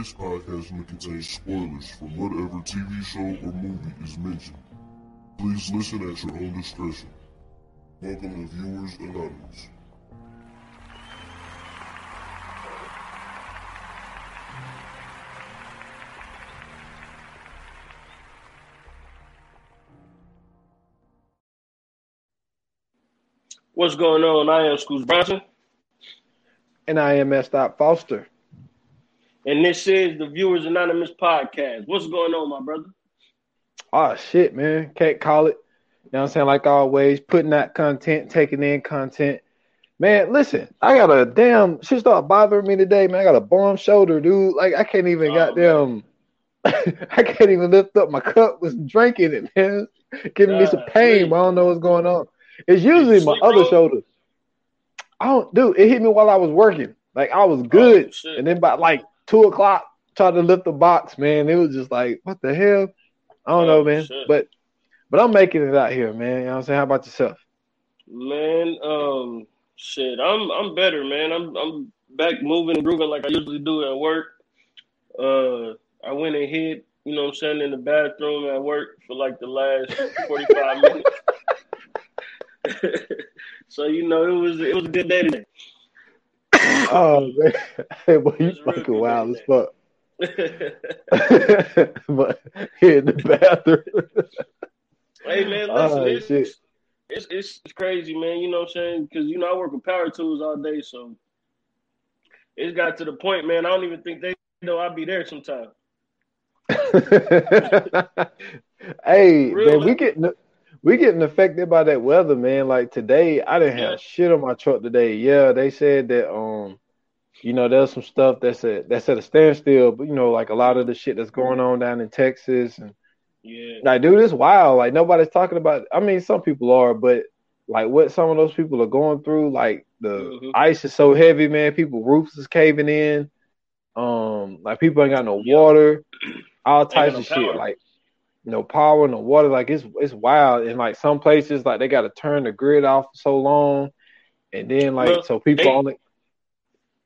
This podcast may contain spoilers from whatever TV show or movie is mentioned. Please listen at your own discretion. Welcome to Viewers Anonymous. What's going on? I am Scoots Bronson, And I am S. Dot Foster. And this is the Viewers Anonymous podcast. What's going on, my brother? Oh shit, man. Can't call it. You know what I'm saying? Like always, putting out content, taking in content. Man, listen, I got a damn shit start bothering me today, man. I got a bomb shoulder, dude. Like I can't even Oh, goddamn I can't even lift up my cup with drinking it, man. Giving me some pain, please. I don't know what's going on. It's usually my other bro? shoulder. I don't do it hit me while I was working. Like I was oh, good. Oh, and then by like two o'clock, tried to lift the box, man. It was just like, what the hell? I don't know, Oh, man. shit. But but I'm making it out here, man. You know what I'm saying? How about yourself? Man, um, shit, I'm I'm better, man. I'm I'm back moving and grooving like I usually do at work. Uh, I went and hid, you know what I'm saying, in the bathroom at work for like the last 45 minutes. so you know, it was it was a good day today. Oh man. Hey boy, you fucking wild as fuck. but here in the bathroom. Hey man, listen, Oh, it's, it's it's it's crazy, man. You know what I'm saying? Because you know I work with power tools all day, so it's got to the point, man. I don't even think they know I'll be there sometime. hey, Real man, we getting we getting affected by that weather, man. Like today, I didn't Yeah. have shit on my truck today. Yeah, they said that um, you know, there's some stuff that's at that's at a standstill, but you know, like a lot of the shit that's going on down in Texas and Yeah, like, dude, it's wild. Like nobody's talking about. I mean, some people are, but like what some of those people are going through, like the Mhm. ice is so heavy, man. People roofs is caving in. Um, like people ain't got no water, all types no of shit. Like no power, no water. Like it's it's wild. And like some places, like they got to turn the grid off for so long, and then like Well, so people they- only.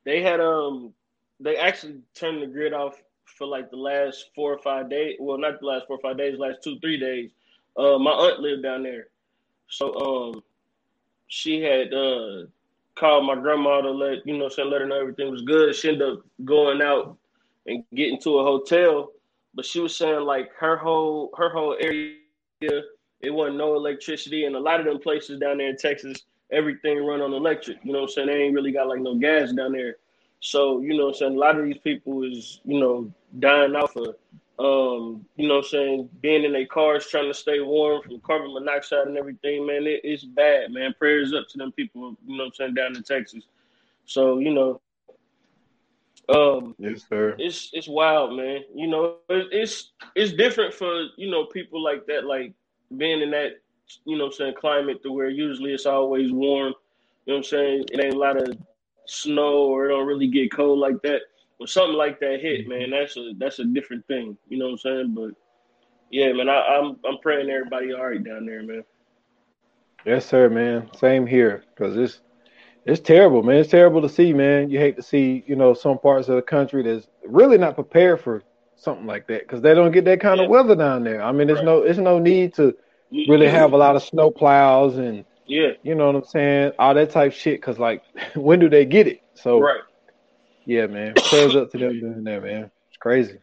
they had um, they actually turned the grid off for like the last four or five days. Well, not the last four or five days, last two three days. Uh, my aunt lived down there, so um, she had uh called my grandma to let you know, saying let her know everything was good. She ended up going out and getting to a hotel, but she was saying like her whole her whole area it wasn't no electricity, and a lot of them places down there in Texas, everything run on electric. You know what I'm saying? They ain't really got like no gas down there. So, you know what I'm saying? A lot of these people is, you know, dying off of um, you know what I'm saying, being in their cars trying to stay warm from carbon monoxide and everything, man. It, it's bad, man. Prayers up to them people, you know what I'm saying, down in Texas. So, you know, um, Yes, sir. it's it's wild, man. You know, it, it's it's different for you know people like that, like being in that you know I'm saying climate to where usually it's always warm. You know what I'm saying? It ain't a lot of snow or it don't really get cold like that. When something like that hit, man, that's a that's a different thing. You know what I'm saying? But yeah, man, I, I'm I'm praying everybody all right down there, man. Yes, sir, man. Same here, cause it's it's terrible, man. It's terrible to see, man. You hate to see, you know, some parts of the country that's really not prepared for something like that, cause they don't get that kind of weather down there. I mean, there's Right. no, there's no need to really have a lot of snow plows and yeah, you know what I'm saying, all that type shit. Cause like, when do they get it? So right. yeah, man. Prayers up to them doing that, man. It's crazy.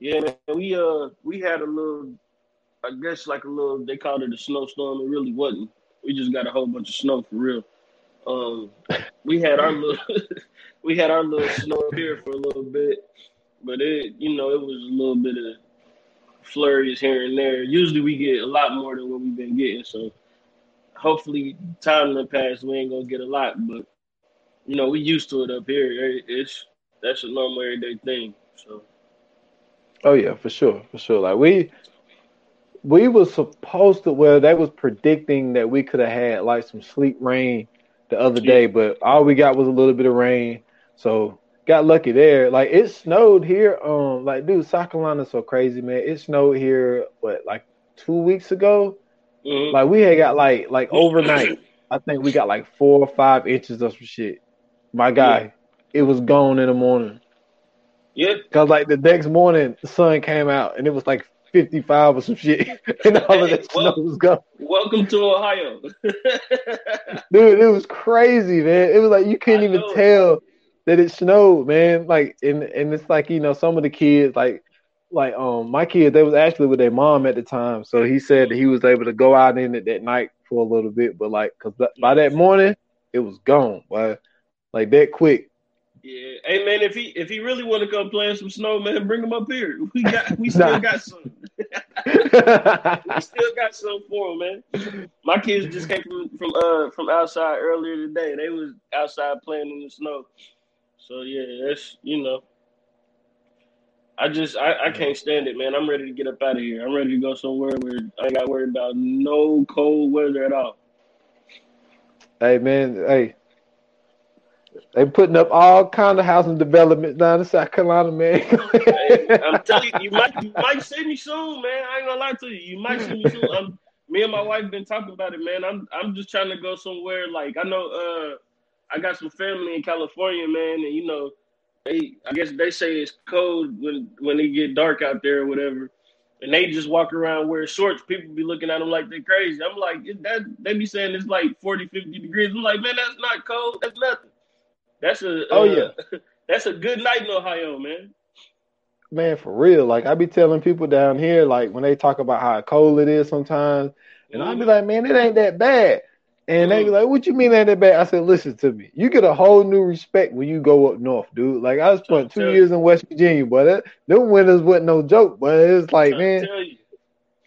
Yeah, man. We uh we had a little I guess like a little they called it a snowstorm. It really wasn't. We just got a whole bunch of snow for real. Um we had our little we had our little snow here for a little bit. But it you know, it was a little bit of flurries here and there. Usually we get a lot more than what we've been getting, so hopefully time to pass we ain't gonna get a lot, but you know, we used to it up here. It's that's a normal everyday thing. So Oh yeah, for sure, for sure. Like we we was supposed to well, they was predicting that we could have had like some sleet rain the other day, but all we got was a little bit of rain. So got lucky there. Like it snowed here. Um, like dude, South Carolina's so crazy, man. It snowed here what like two weeks ago. mhm. Like we had got like like overnight. I think we got like four or five inches of some shit. My guy, it was gone in the morning. Yeah. Cause like the next morning, the sun came out and it was like 55 or some shit, and all of that Well- snow was gone. Welcome to Ohio. Dude, it was crazy, man. It was like you couldn't I even know. tell that it snowed, man. Like, and and it's like you know some of the kids, like like um my kids, they was actually with their mom at the time, so he said that he was able to go out in it that night for a little bit, but like, cause by- by that morning, it was gone, boy. Like that quick. Yeah. Hey man, if he if he really want to come play in some snow, man, bring him up here. We got we still got some. We still got some for him, man. My kids just came from from uh from outside earlier today. They was outside playing in the snow. So yeah, that's you know. I just I, I can't stand it, man. I'm ready to get up out of here. I'm ready to go somewhere where I ain't got worry about no cold weather at all. Hey man, hey. They putting up all kind of housing developments down in South Carolina, man. Hey, I'm telling you, you might you might see me soon, man. I ain't gonna lie to you. You might see me soon. I'm, me and my wife been talking about it, man. I'm I'm just trying to go somewhere like I know uh I got some family in California, man, and you know they I guess they say it's cold when when it get dark out there or whatever. And they just walk around wearing shorts. People be looking at them like they're crazy. I'm like, that they be saying it's like 40, 50 degrees. I'm like, man, that's not cold. That's nothing. That's a Oh, uh, yeah. that's a good night in Ohio, man. Man, for real. Like I be telling people down here, like when they talk about how cold it is sometimes, and I be like, man, it ain't that bad. And they be like, what you mean ain't that bad? I said, listen to me. You get a whole new respect when you go up north, dude. Like I spent two Tell you. years in West Virginia, but that, them winters wasn't no joke. But it's like, man, you.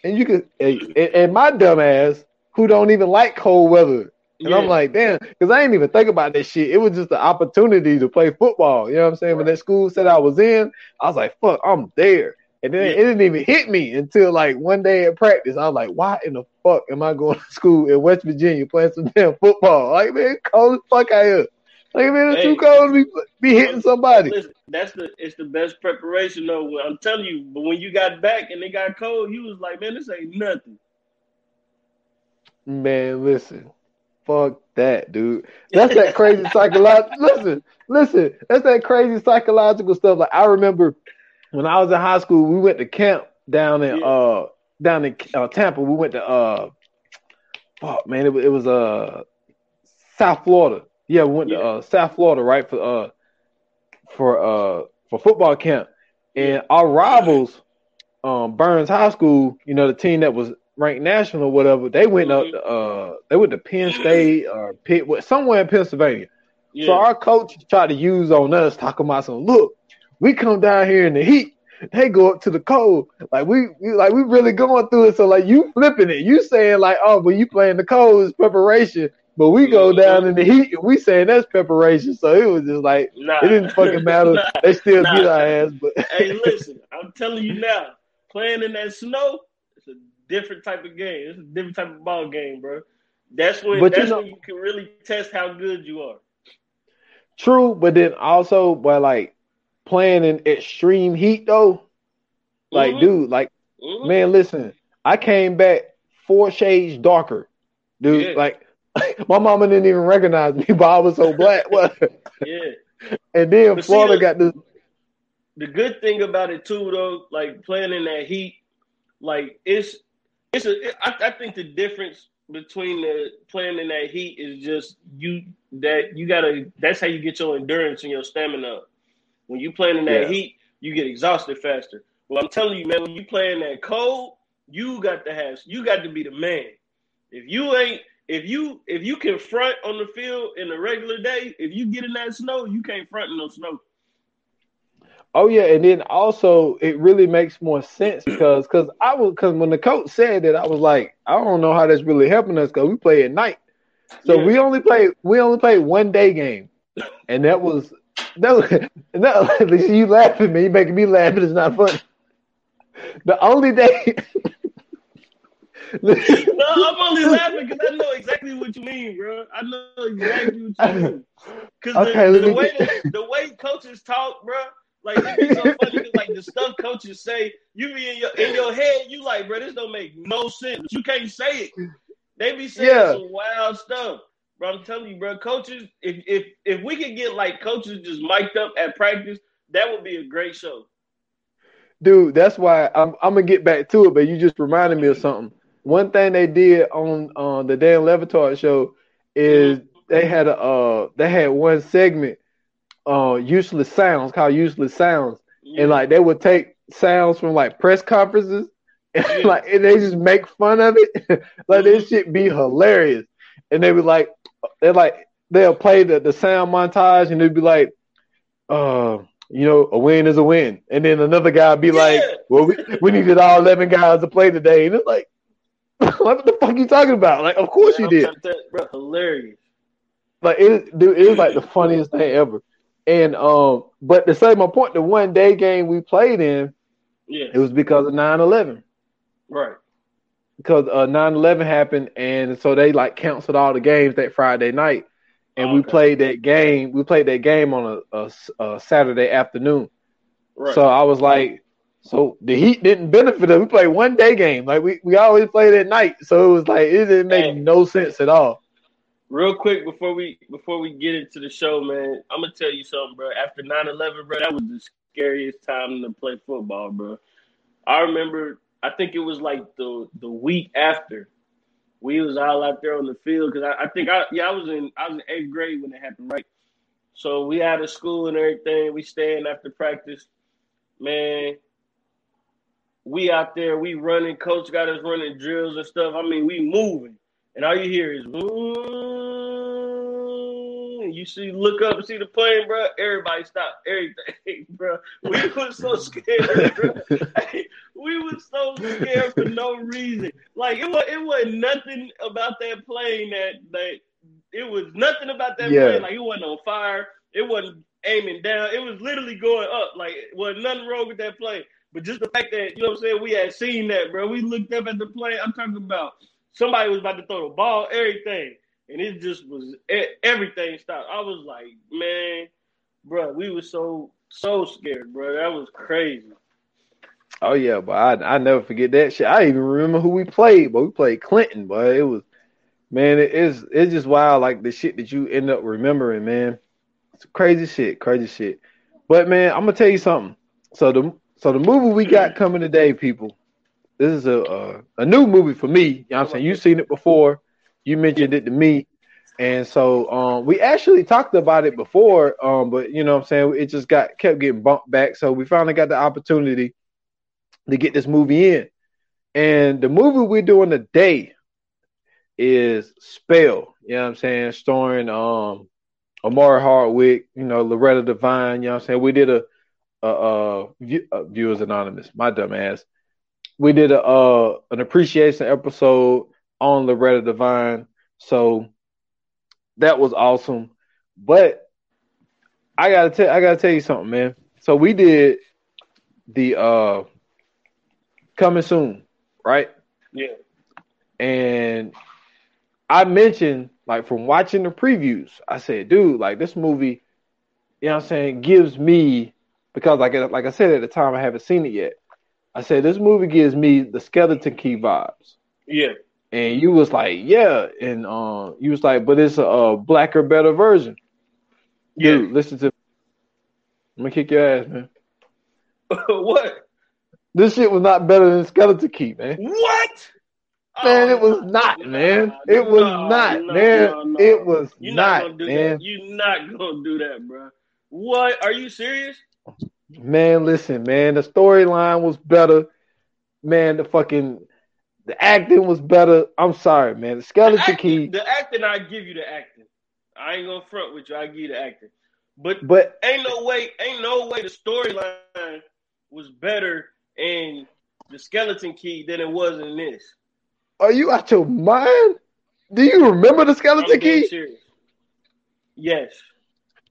and you could, and, and my dumb ass who don't even like cold weather. And I'm like, damn, because I didn't even think about that shit. It was just an opportunity to play football. You know what I'm saying? When that school said I was in, I was like, fuck, I'm there. And then Yeah. it didn't even hit me until like one day at practice. I was like, why in the fuck am I going to school in West Virginia playing some damn football? Like, man, cold as fuck out here. Like, man, it's Hey. too cold to be, be hitting somebody. Listen, that's the it's the best preparation though. I'm telling you, but when you got back and it got cold, you was like, man, this ain't nothing. Man, listen. Fuck that, dude. That's that crazy psychological. Listen, listen. That's that crazy psychological stuff. Like I remember when I was in high school, we went to camp down in Yeah. uh down in uh, Tampa. We went to uh, fuck man, it was it was uh South Florida. Yeah, we went to uh South Florida, right for uh for uh for football camp, and our rivals, um Burns High School, you know the team that was ranked national or whatever, they went up Mhm. to, uh they went to Penn State or Pitt, somewhere in Pennsylvania. Yeah. So our coach tried to use on us, talking about some look, we come down here in the heat. They go up to the cold. Like we, we like we really going through it. So like you flipping it. You saying like, oh, but you playing the cold is preparation. But we go Mhm. down in the heat and we saying that's preparation. So it was just like nah. it didn't fucking matter. Nah. They still Nah. beat our ass, but hey, listen, I'm telling you now, playing in that snow, different type of game. It's a different type of ball game, bro. That's when But you that's know- when you can really test how good you are. true. But then also, by like playing in extreme heat though, like Mhm. dude, like Mhm. Man, listen, I came back four shades darker, dude. Yeah. Like my mama didn't even recognize me, but I was so black. What? Yeah. and then But see, Florida look- got this. the good thing about it too, though, like playing in that heat, like it's it's a. I, I think the difference between the playing in that heat is just you that you gotta. That's how you get your endurance and your stamina. up. When you playing in that Yeah. heat, you get exhausted faster. Well, I'm telling you, man, when you play in that cold, you got to have. You got to be the man. If you ain't. If you if you can front on the field in a regular day, if you get in that snow, you can't front in no snow. Oh yeah, and then also it really makes more sense because because I was because when the coach said that I was like I don't know how that's really helping us because we play at night, so Yeah. we only play we only played one day game, and that was that was that you laughing man you making me laugh it's not funny. The only day. No, I'm only laughing because I know exactly what you mean, bro. I know exactly what you mean. Because Okay, the, the me way the way coaches talk, bro, like it be so funny. 'cause, like the stuff coaches say, you be in your in your head, you like, bro, this don't make no sense. You can't say it. They be saying Yeah. some wild stuff, bro. I'm telling you, bro. Coaches, if if if we could get like coaches just mic'd up at practice, that would be a great show. Dude, that's why I'm I'm gonna get back to it, but you just reminded me of something. One thing they did on on uh, the Dan Le Batard show is they had a uh they had one segment uh useless sounds called useless sounds. Yeah. And like they would take sounds from like press conferences and yeah. like and they just make fun of it. like this shit be hilarious. And they would like they're like they'll play the, the sound montage and they'd be like, uh, you know, a win is a win. And then another guy be yeah. like, Well, we, we needed all eleven guys to play today. And it's like, what the fuck are you talking about? Like, of course you did. bro, hilarious. Like it, dude, it was like the funniest thing ever. And um, but to say my point, the one day game we played in, yeah, it was because of 9-11. Right. Because uh 9-11 happened and so they like canceled all the games that Friday night and we played that game. We played that game on a, a, a Saturday afternoon. Right. So I was like, so the Heat didn't benefit us. We played one day game. Like we, we always played at night. So it was like it didn't make hey, no sense at all. Real quick before we before we get into the show, man, I'm gonna tell you something, bro. After 9-11, bro, that was the scariest time to play football, bro. I remember I think it was like the the week after we was all out there on the field because I, I, think I yeah I was in I was in eighth grade when it happened, right? So we out of school and everything. We staying after practice, man. We out there, we running. Coach got us running drills and stuff. I mean, we moving, and all you hear is. You see, look up and see the plane, bro. Everybody stop everything, bro. We was so scared, bro. we was so scared for no reason. Like it was, it was nothing about that plane that that it was nothing about that yeah. plane. Like it wasn't on fire. It wasn't aiming down. It was literally going up. Like it was nothing wrong with that plane. But just the fact that you know what I'm saying, we had seen that, bro. We looked up at the plane. I'm talking about somebody was about to throw the ball, everything and it just was everything stopped. I was like, man, bro, we were so so scared, bro. That was crazy. Oh yeah, but I I never forget that shit. I even remember who we played, but we played Clinton, but it was man, it is it's just wild like the shit that you end up remembering, man. It's crazy shit, crazy shit. But man, I'm gonna tell you something. So the so the movie we got coming today, people. This is a a, a new movie for me. You know what I'm saying? You've seen it before. You mentioned it to me. And so um, we actually talked about it before, um, but you know what I'm saying it just got kept getting bumped back. So we finally got the opportunity to get this movie in. And the movie we're doing today is Spell, you know what I'm saying, starring um Omari Hardwick, you know, Loretta Devine, you know what I'm saying? We did a a, a, a viewers anonymous, my dumb ass. We did a uh, an appreciation episode on Loretta Devine. So that was awesome. But I gotta tell I gotta tell you something, man. So we did the uh coming soon, right? Yeah. And I mentioned like from watching the previews, I said, dude, like this movie, you know what I'm saying, gives me because like like I said at the time I haven't seen it yet. I said this movie gives me the skeleton key vibes. Yeah and you was like, yeah, and uh, you was like, but it's a, a blacker, better version. Yeah. Dude, listen to. I'm gonna kick your ass, man. what? This shit was not better than Skeleton Key, man. What? Man, oh, it was not, no, man. It was no, not, no, man. It was You're not, not man. That. You're not gonna do that, bro. What? Are you serious? Man, listen, man. The storyline was better. Man, the fucking the acting was better. I'm sorry, man. The skeleton the acting, key. The acting, I give you the acting. I ain't gonna front with you. I give you the acting. But but ain't no way, ain't no way the storyline was better in the skeleton key than it was in this. Are you out your mind? Do you remember the skeleton key? Serious. Yes.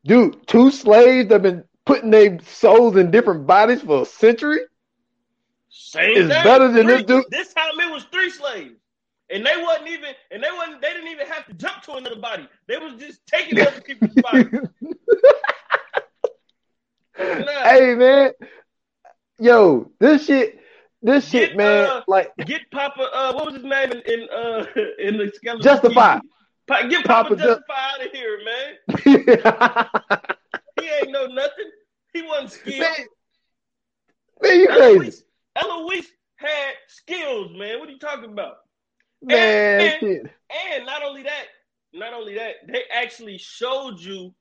Dude, two slaves have been putting their souls in different bodies for a century. Same is better than three, this dude. This time it was three slaves. And they wasn't even and they wasn't they didn't even have to jump to another body. They was just taking other people's bodies. hey man. Yo, this shit this get, shit, man, uh, like get Papa uh what was his name in, in uh in the skeleton Justify. Pa- get Papa, Papa Justify out of here, man. he ain't know nothing. He wasn't wasn't. Man, man you crazy. Eloise, had skills, man. What are you talking about? Man, and- shit. And not only that, not only that, they actually showed you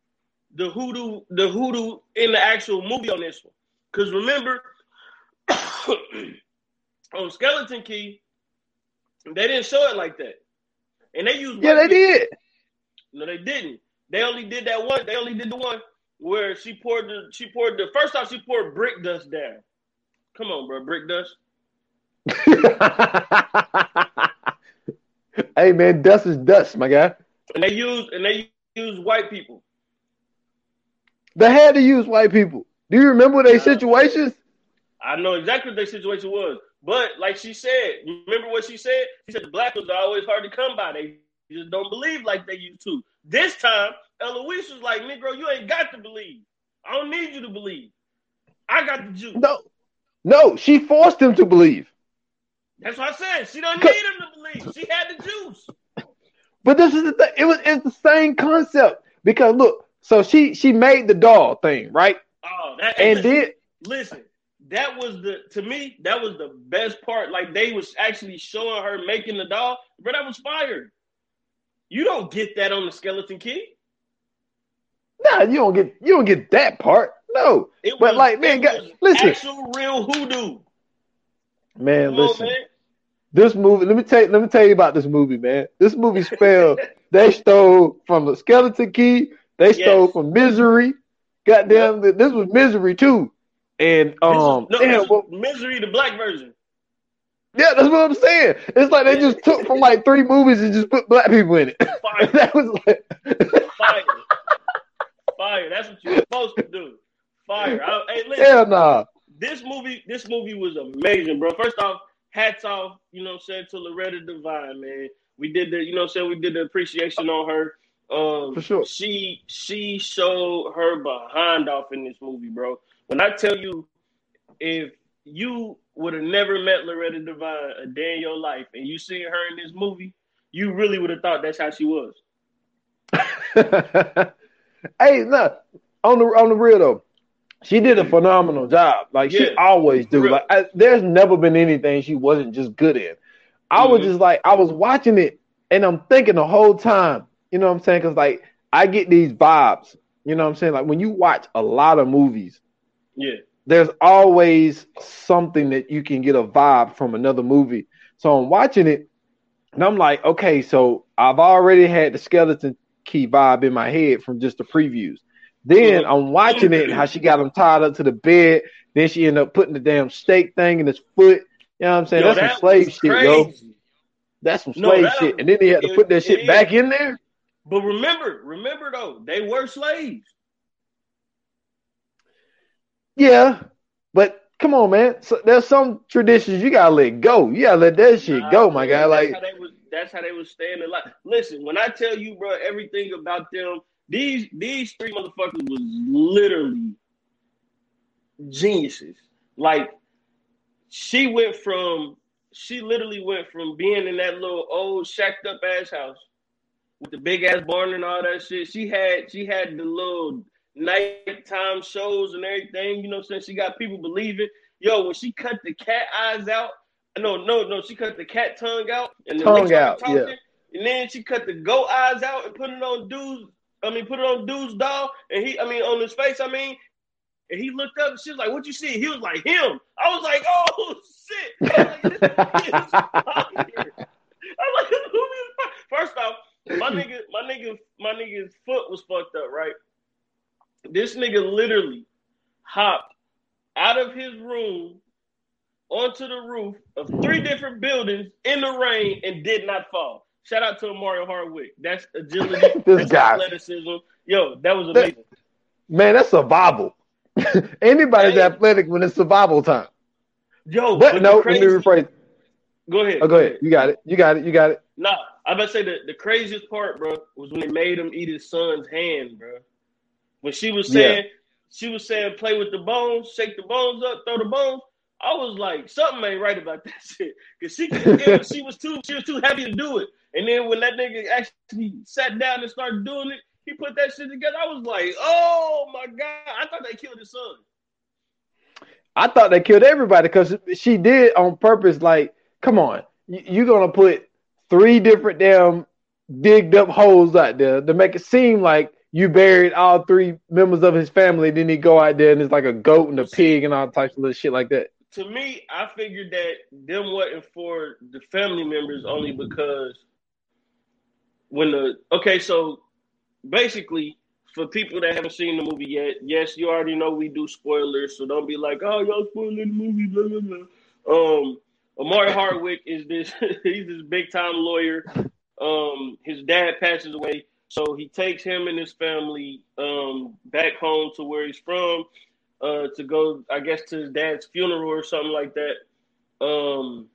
the hoodoo, the hoodoo in the actual movie on this one. Because remember, on Skeleton Key, they didn't show it like that, and they used Yeah, they did. No, they didn't. They only did that one. They only did the one where she poured the she poured the first off she poured brick dust down. Come on, bro, brick dust. hey man, dust is dust, my guy. And they use and they use white people. They had to use white people. Do you remember their situations? I know exactly what their situation was. But like she said, remember what she said? She said the black ones are always hard to come by. They just don't believe like they used to. This time, Eloise was like, Negro, you ain't got to believe. I don't need you to believe. I got the juice. No, no, she forced him to believe. That's what I said. She don't need him to believe. She had the juice. But this is the thing. It was it's the same concept because look, so she she made the doll thing right, Oh, that and listen, did listen. That was the to me. That was the best part. Like they was actually showing her making the doll, but that was fired. You don't get that on the Skeleton Key. nah. You don't get you don't get that part. No, It But, was, like, man, God- listen. actual real hoodoo. man. Come on, listen, man. this movie. Let me tell let me tell you about this movie, man. This movie spelled they stole from the Skeleton Key. They stole Yes. from Misery. Goddamn, this was Misery too. And This um, no, damn, well, misery, the black version. yeah, that's what I'm saying. It's like they just took from like three movies and just put black people in it. Fire, that was like, fire, fire. That's what you're supposed to do. Fire. I, hey, listen. hell nah. this movie, this movie was amazing, bro. First off, hats off, you know what I'm saying, to Loretta Devine, man. We did the, you know what I'm saying, we did the appreciation on her. Um For sure. she she showed her behind off in this movie, bro. When I tell you if you would have never met Loretta Devine a day in your life and you see her in this movie, you really would have thought that's how she was. hey, no, on the on the real though, she did a phenomenal job. Like she always do. Like I, there's never been anything she wasn't just good in. I was Mhm. just like I was watching it and I'm thinking the whole time. You know what I'm saying? Because like I get these vibes. You know what I'm saying? Like when you watch a lot of movies, Yeah. there's always something that you can get a vibe from another movie. So I'm watching it and I'm like, okay, so I've already had the skeleton key vibe in my head from just the previews. Then. I'm watching it and how she got him tied up to the bed. Then she ended up putting the damn stake thing in his foot. You know what I'm saying? Yo, That's that some slave shit, yo. That's some No, slave that- shit. And then he had to put that shit it back in there. But remember, remember though, they were slaves. Yeah, but come on, man. So there's some traditions you gotta let go. You gotta let that shit Nah, go, my man, guy. that's Like, how they was. That's how they was staying alive. Listen, when I tell you, bro, everything about them, these these three motherfuckers was literally geniuses. Like, she went from, she literally went from being in that little old shacked up ass house with the big ass barn and all that shit. She had she had the little nighttime shows and everything. You know, what I'm saying she got people believing. Yo, when she cut the cat eyes out, no, no, no, she cut the cat tongue out and the Tongue out, talking, yeah. and then she cut the goat eyes out and put it on dude's. I mean, put it on dude's doll, and he, I mean, on his face. I mean, and he looked up and she was like, "What you see?" He was like, "Him." I was like, "Oh shit!" I was like, this is fire. I'm like, "This movie is. First off, my nigga, my nigga, my nigga's foot was fucked up, right? This nigga literally hopped out of his room onto the roof of three different buildings in the rain and did not fall. Shout out to Omari Hardwick. That's agility. This that's guy. athleticism. Yo, that was That- amazing. man, that's survival. Anybody's Hey. athletic when it's survival time. Yo, But no, let me rephrase. Go ahead. Oh, go ahead. You got it. You got it. You got it. Nah, I'm about to say the, the craziest part, bro, was when they made him eat his son's hand, bro. When she was Yeah. saying, she was saying, play with the bones, shake the bones up, throw the bones. I was like, something ain't right about that shit, cause she she was too she was too happy to do it. And then when that nigga actually sat down and started doing it, he put that shit together. I was like, oh my god, I thought they killed his son. I thought they killed everybody because she did on purpose. Like, come on, you, are gonna put three different damn digged up holes out there to make it seem like you buried all three members of his family. Then he go out there and it's like a goat and a pig and all types of little shit like that. To me, I figured that them wasn't for the family members only because when the okay, so basically for people that haven't seen the movie yet, yes, you already know we do spoilers, so don't be like, oh, y'all spoiling the movie, blah blah blah. Um, Omari Hardwick is this he's this big time lawyer. Um, his dad passes away, so he takes him and his family um back home to where he's from, uh, to go, I guess, to his dad's funeral or something like that. Um,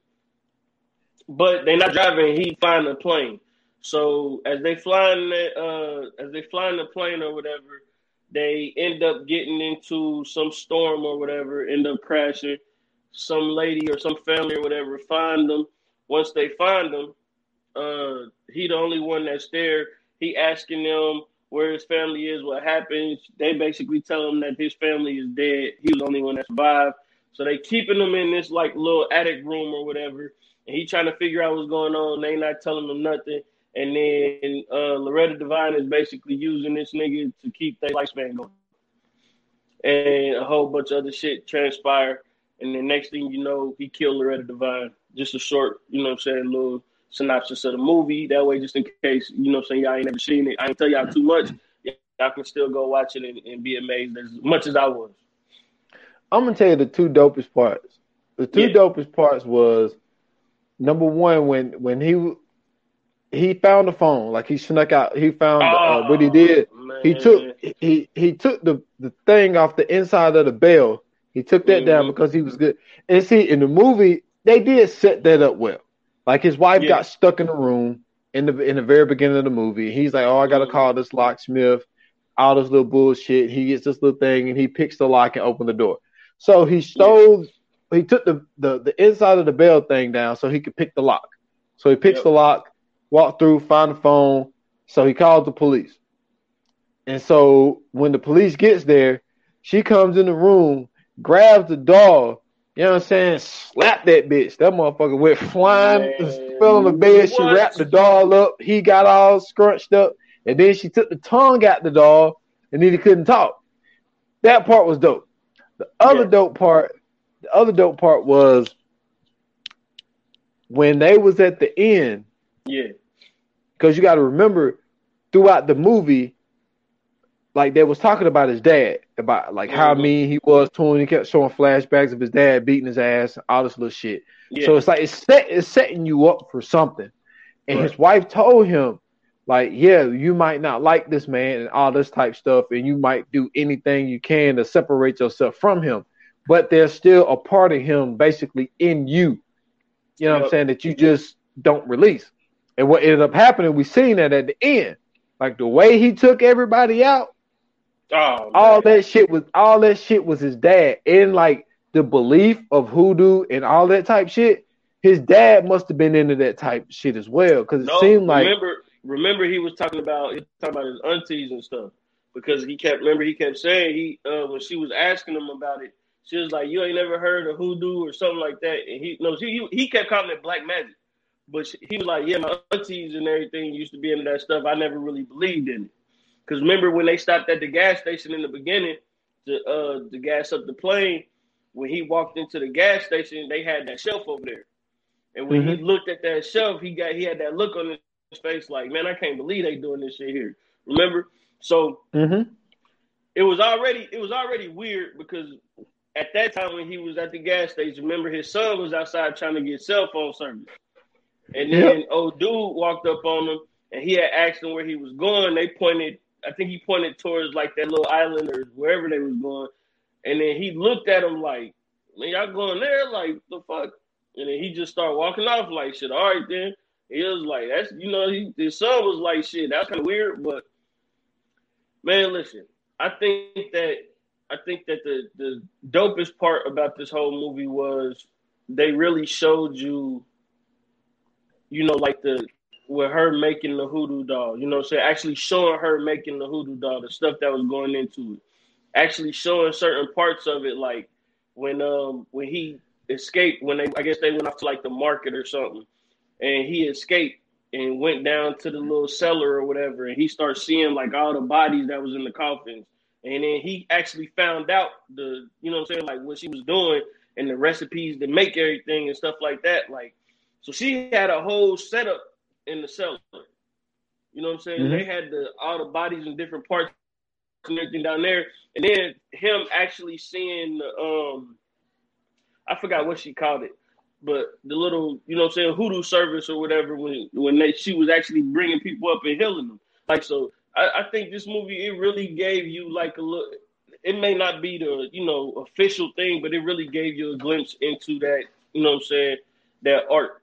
but they're not driving. He find a plane. So as they fly in the uh, as they fly in the plane or whatever, they end up getting into some storm or whatever, end up crashing. Some lady or some family or whatever find them. Once they find them, uh, he the only one that's there. He asking them where his family is, what happened. They basically tell him that his family is dead. He was the only one that survived. So they keeping him in this like little attic room or whatever, and he trying to figure out what's going on. They not telling him nothing. And then uh, Loretta Devine is basically using this nigga to keep their lifespan going. And a whole bunch of other shit transpire. And the next thing you know, he killed Loretta Devine. Just a short, you know what I'm saying, little synopsis of the movie. That way, just in case, you know what I'm saying, y'all ain't never seen it. I ain't tell y'all too much. Y'all can still go watch it and, and be amazed as much as I was. I'm gonna tell you the two dopest parts. The two yeah. dopest parts was number one when when he he found the phone. Like he snuck out. He found oh, uh, what he did. Man. He took he he took the the thing off the inside of the bell. He took that mm-hmm. down because he was good. And see, in the movie, they did set that up well. Like his wife yeah. got stuck in the room in the in the very beginning of the movie. He's like, "Oh, I gotta mm-hmm. call this locksmith." All this little bullshit. He gets this little thing and he picks the lock and open the door. So he stole. Yeah. He took the, the the inside of the bell thing down so he could pick the lock. So he picks yep. the lock walk through, find the phone. So he calls the police. And so when the police gets there, she comes in the room, grabs the doll, you know what I'm saying? Slap that bitch. That motherfucker went flying, Man, fell on the bed. What? She wrapped the doll up. He got all scrunched up. And then she took the tongue out the doll, and then he couldn't talk. That part was dope. The other yeah. dope part, the other dope part was when they was at the end yeah. Because you got to remember, throughout the movie, like they was talking about his dad, about like how mm-hmm. mean he was to him. He kept showing flashbacks of his dad beating his ass, all this little shit. Yeah. So it's like it's set, it's setting you up for something. And right. his wife told him, like, yeah, you might not like this man and all this type stuff, and you might do anything you can to separate yourself from him, but there's still a part of him basically in you. You know yep. what I'm saying that you just don't release. And what ended up happening, we seen that at the end. Like the way he took everybody out, oh, all that shit was all that shit was his dad. And like the belief of hoodoo and all that type shit, his dad must have been into that type shit as well. Cause it no, seemed like remember remember he was talking about he was talking about his aunties and stuff. Because he kept remember he kept saying he uh when she was asking him about it, she was like, You ain't never heard of hoodoo or something like that. And he no, he he kept calling it black magic. But he was like, yeah, my aunties and everything used to be into that stuff. I never really believed in it. Because remember when they stopped at the gas station in the beginning to uh to gas up the plane, when he walked into the gas station, they had that shelf over there. And when mm-hmm. he looked at that shelf, he got he had that look on his face like, man, I can't believe they doing this shit here. Remember? So mm-hmm. it was already it was already weird because at that time when he was at the gas station, remember his son was outside trying to get cell phone service. And then yep. old dude walked up on him and he had asked him where he was going. They pointed, I think he pointed towards like that little island or wherever they was going. And then he looked at him like, man, y'all going there? Like, the fuck? And then he just started walking off like, shit, all right then. He was like, that's, you know, he, his son was like, shit, that's kind of weird. But, man, listen, I think that, I think that the, the dopest part about this whole movie was they really showed you you know, like the with her making the hoodoo doll, you know, so actually showing her making the hoodoo doll, the stuff that was going into it, actually showing certain parts of it, like when um when he escaped when they I guess they went off to like the market or something, and he escaped and went down to the little cellar or whatever, and he starts seeing like all the bodies that was in the coffins, and then he actually found out the you know what I'm saying like what she was doing and the recipes to make everything and stuff like that. Like, so she had a whole setup in the cellar. You know what I'm saying? Mm-hmm. They had the all the bodies in different parts and everything down there, and then him actually seeing the um, I forgot what she called it, but the little you know what I'm saying hoodoo service or whatever when when they she was actually bringing people up and healing them. Like so, I, I think this movie it really gave you like a look. It may not be the you know official thing, but it really gave you a glimpse into that you know what I'm saying that art.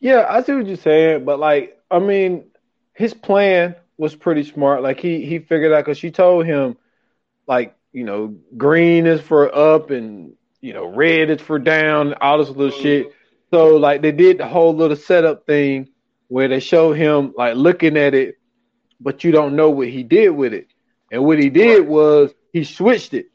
Yeah, I see what you're saying, but like I mean, his plan was pretty smart. Like he he figured out because she told him, like you know, green is for up and you know, red is for down, all this little shit. So like they did the whole little setup thing where they show him like looking at it, but you don't know what he did with it. And what he did was he switched it.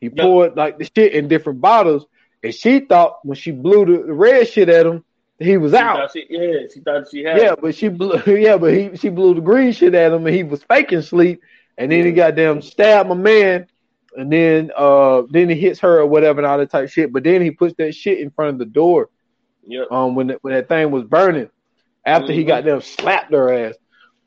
He yep. poured like the shit in different bottles, and she thought when she blew the red shit at him, he was she out. She, yeah, she thought she had. Yeah, but she blew. Yeah, but he she blew the green shit at him, and he was faking sleep. And then he got them stabbed my man, and then uh then he hits her or whatever and all that type shit. But then he puts that shit in front of the door. Yeah. Um, when when that thing was burning, after mm-hmm. he got them slapped her ass.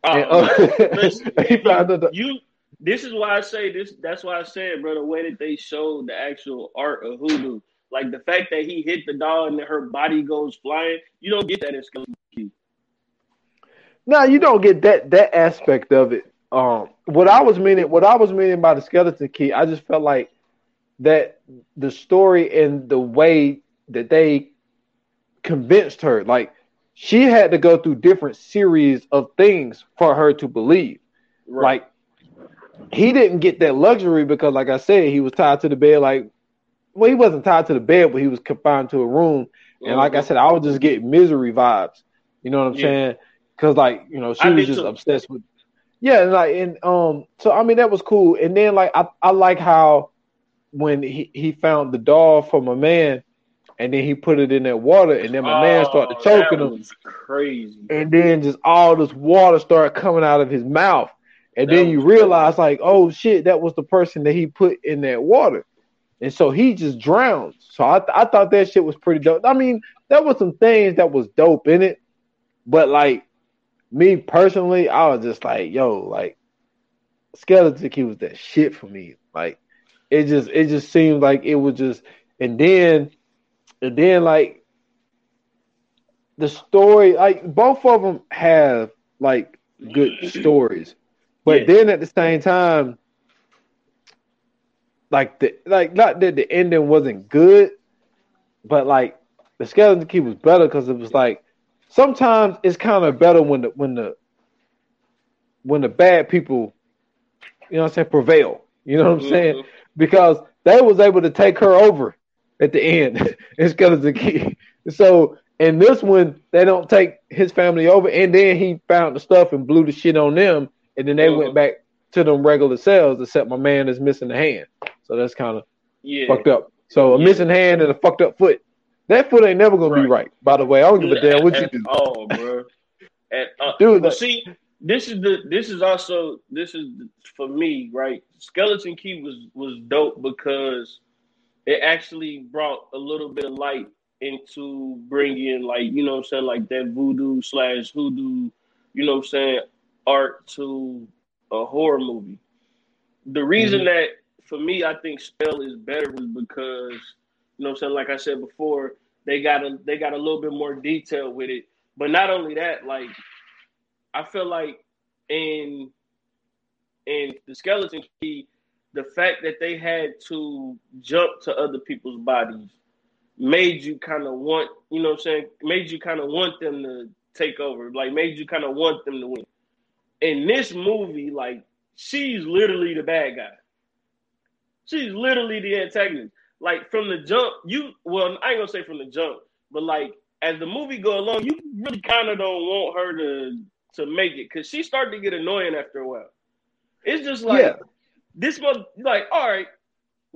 Oh, and, uh, listen, he found you, the, you. This is why I say this. That's why I said, bro, the way that they showed the actual art of hoodoo like the fact that he hit the doll and her body goes flying, you don't get that in Skeleton Key. No, you don't get that that aspect of it. Um, what I was meaning, what I was meaning by the skeleton key, I just felt like that the story and the way that they convinced her, like she had to go through different series of things for her to believe. Right. Like he didn't get that luxury because, like I said, he was tied to the bed like well, he wasn't tied to the bed, but he was confined to a room. And like I mm-hmm. said, I would just get misery vibes. You know what I'm yeah. saying? Because like you know, she I was just too. obsessed with. Yeah, and like and um, so I mean that was cool. And then like I I like how when he he found the doll from a man, and then he put it in that water, and then my oh, man started choking him. Crazy. And then just all this water started coming out of his mouth, and that then you realize crazy. like, oh shit, that was the person that he put in that water and so he just drowned. So I, th- I thought that shit was pretty dope. I mean, there was some things that was dope in it, but like me personally, I was just like, yo, like Skeleton Key was that shit for me. Like it just it just seemed like it was just and then and then like the story like both of them have like good stories but yeah. then at the same time like the like not that the ending wasn't good, but like the skeleton key was better because it was like sometimes it's kind of better when the when the when the bad people, you know, what I'm saying prevail. You know what I'm mm-hmm. saying? Because they was able to take her over at the end. it's skeleton key. So in this one, they don't take his family over, and then he found the stuff and blew the shit on them, and then they mm-hmm. went back to them regular cells, except my man is missing the hand. So that's kind of yeah. fucked up. So a yeah. missing hand and a fucked up foot. That foot ain't never gonna right. be right. By the way, I don't give a damn what you do. Oh, bro. and, uh, Dude, but see, this is the this is also this is for me right. Skeleton Key was was dope because it actually brought a little bit of light into bringing like you know I'm saying like that voodoo slash hoodoo you know I'm saying art to a horror movie. The reason mm-hmm. that for me, I think Spell is better because you know what I'm saying. Like I said before, they got a they got a little bit more detail with it. But not only that, like I feel like in in the skeleton key, the fact that they had to jump to other people's bodies made you kind of want, you know what I'm saying, made you kind of want them to take over, like made you kind of want them to win. In this movie, like she's literally the bad guy. She's literally the antagonist. Like from the jump, you well, I ain't gonna say from the jump, but like as the movie go along, you really kind of don't want her to to make it because she started to get annoying after a while. It's just like yeah. this one, like all right,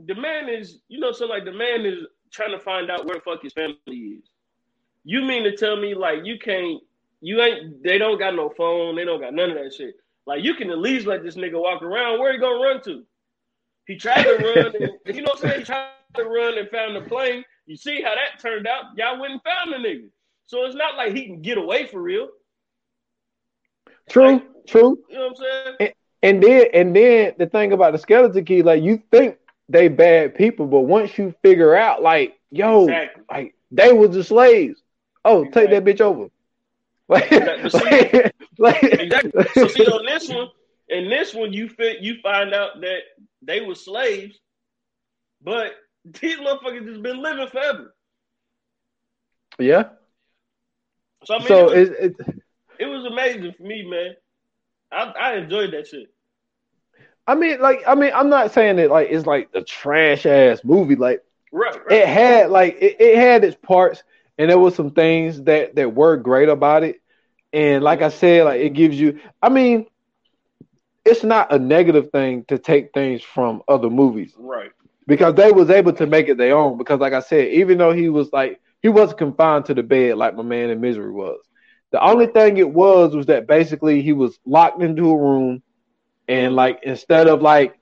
the man is, you know, so like the man is trying to find out where the fuck his family is. You mean to tell me like you can't, you ain't, they don't got no phone, they don't got none of that shit. Like you can at least let this nigga walk around. Where he gonna run to? He tried to run, and, you know what I'm saying? He tried to run and found the plane. You see how that turned out? Y'all went and found the nigga. So it's not like he can get away for real. True, like, true. You know what I'm saying? And, and then and then the thing about the skeleton key, like you think they bad people, but once you figure out, like, yo, exactly. like they was the slaves. Oh, exactly. take that bitch over. Like, see, like, exactly. So see on this one, in this one, you fit you find out that they were slaves, but these motherfuckers just been living forever. Yeah. So I mean, so it, was, it, it, it was amazing for me, man. I, I enjoyed that shit. I mean, like, I mean, I'm not saying that like it's like a trash ass movie. Like, right, right. it had like it, it had its parts, and there was some things that that were great about it. And like I said, like it gives you. I mean, it's not a negative thing to take things from other movies, right? Because they was able to make it their own. Because like I said, even though he was like he wasn't confined to the bed like my man in Misery was. The only thing it was was that basically he was locked into a room and like instead of like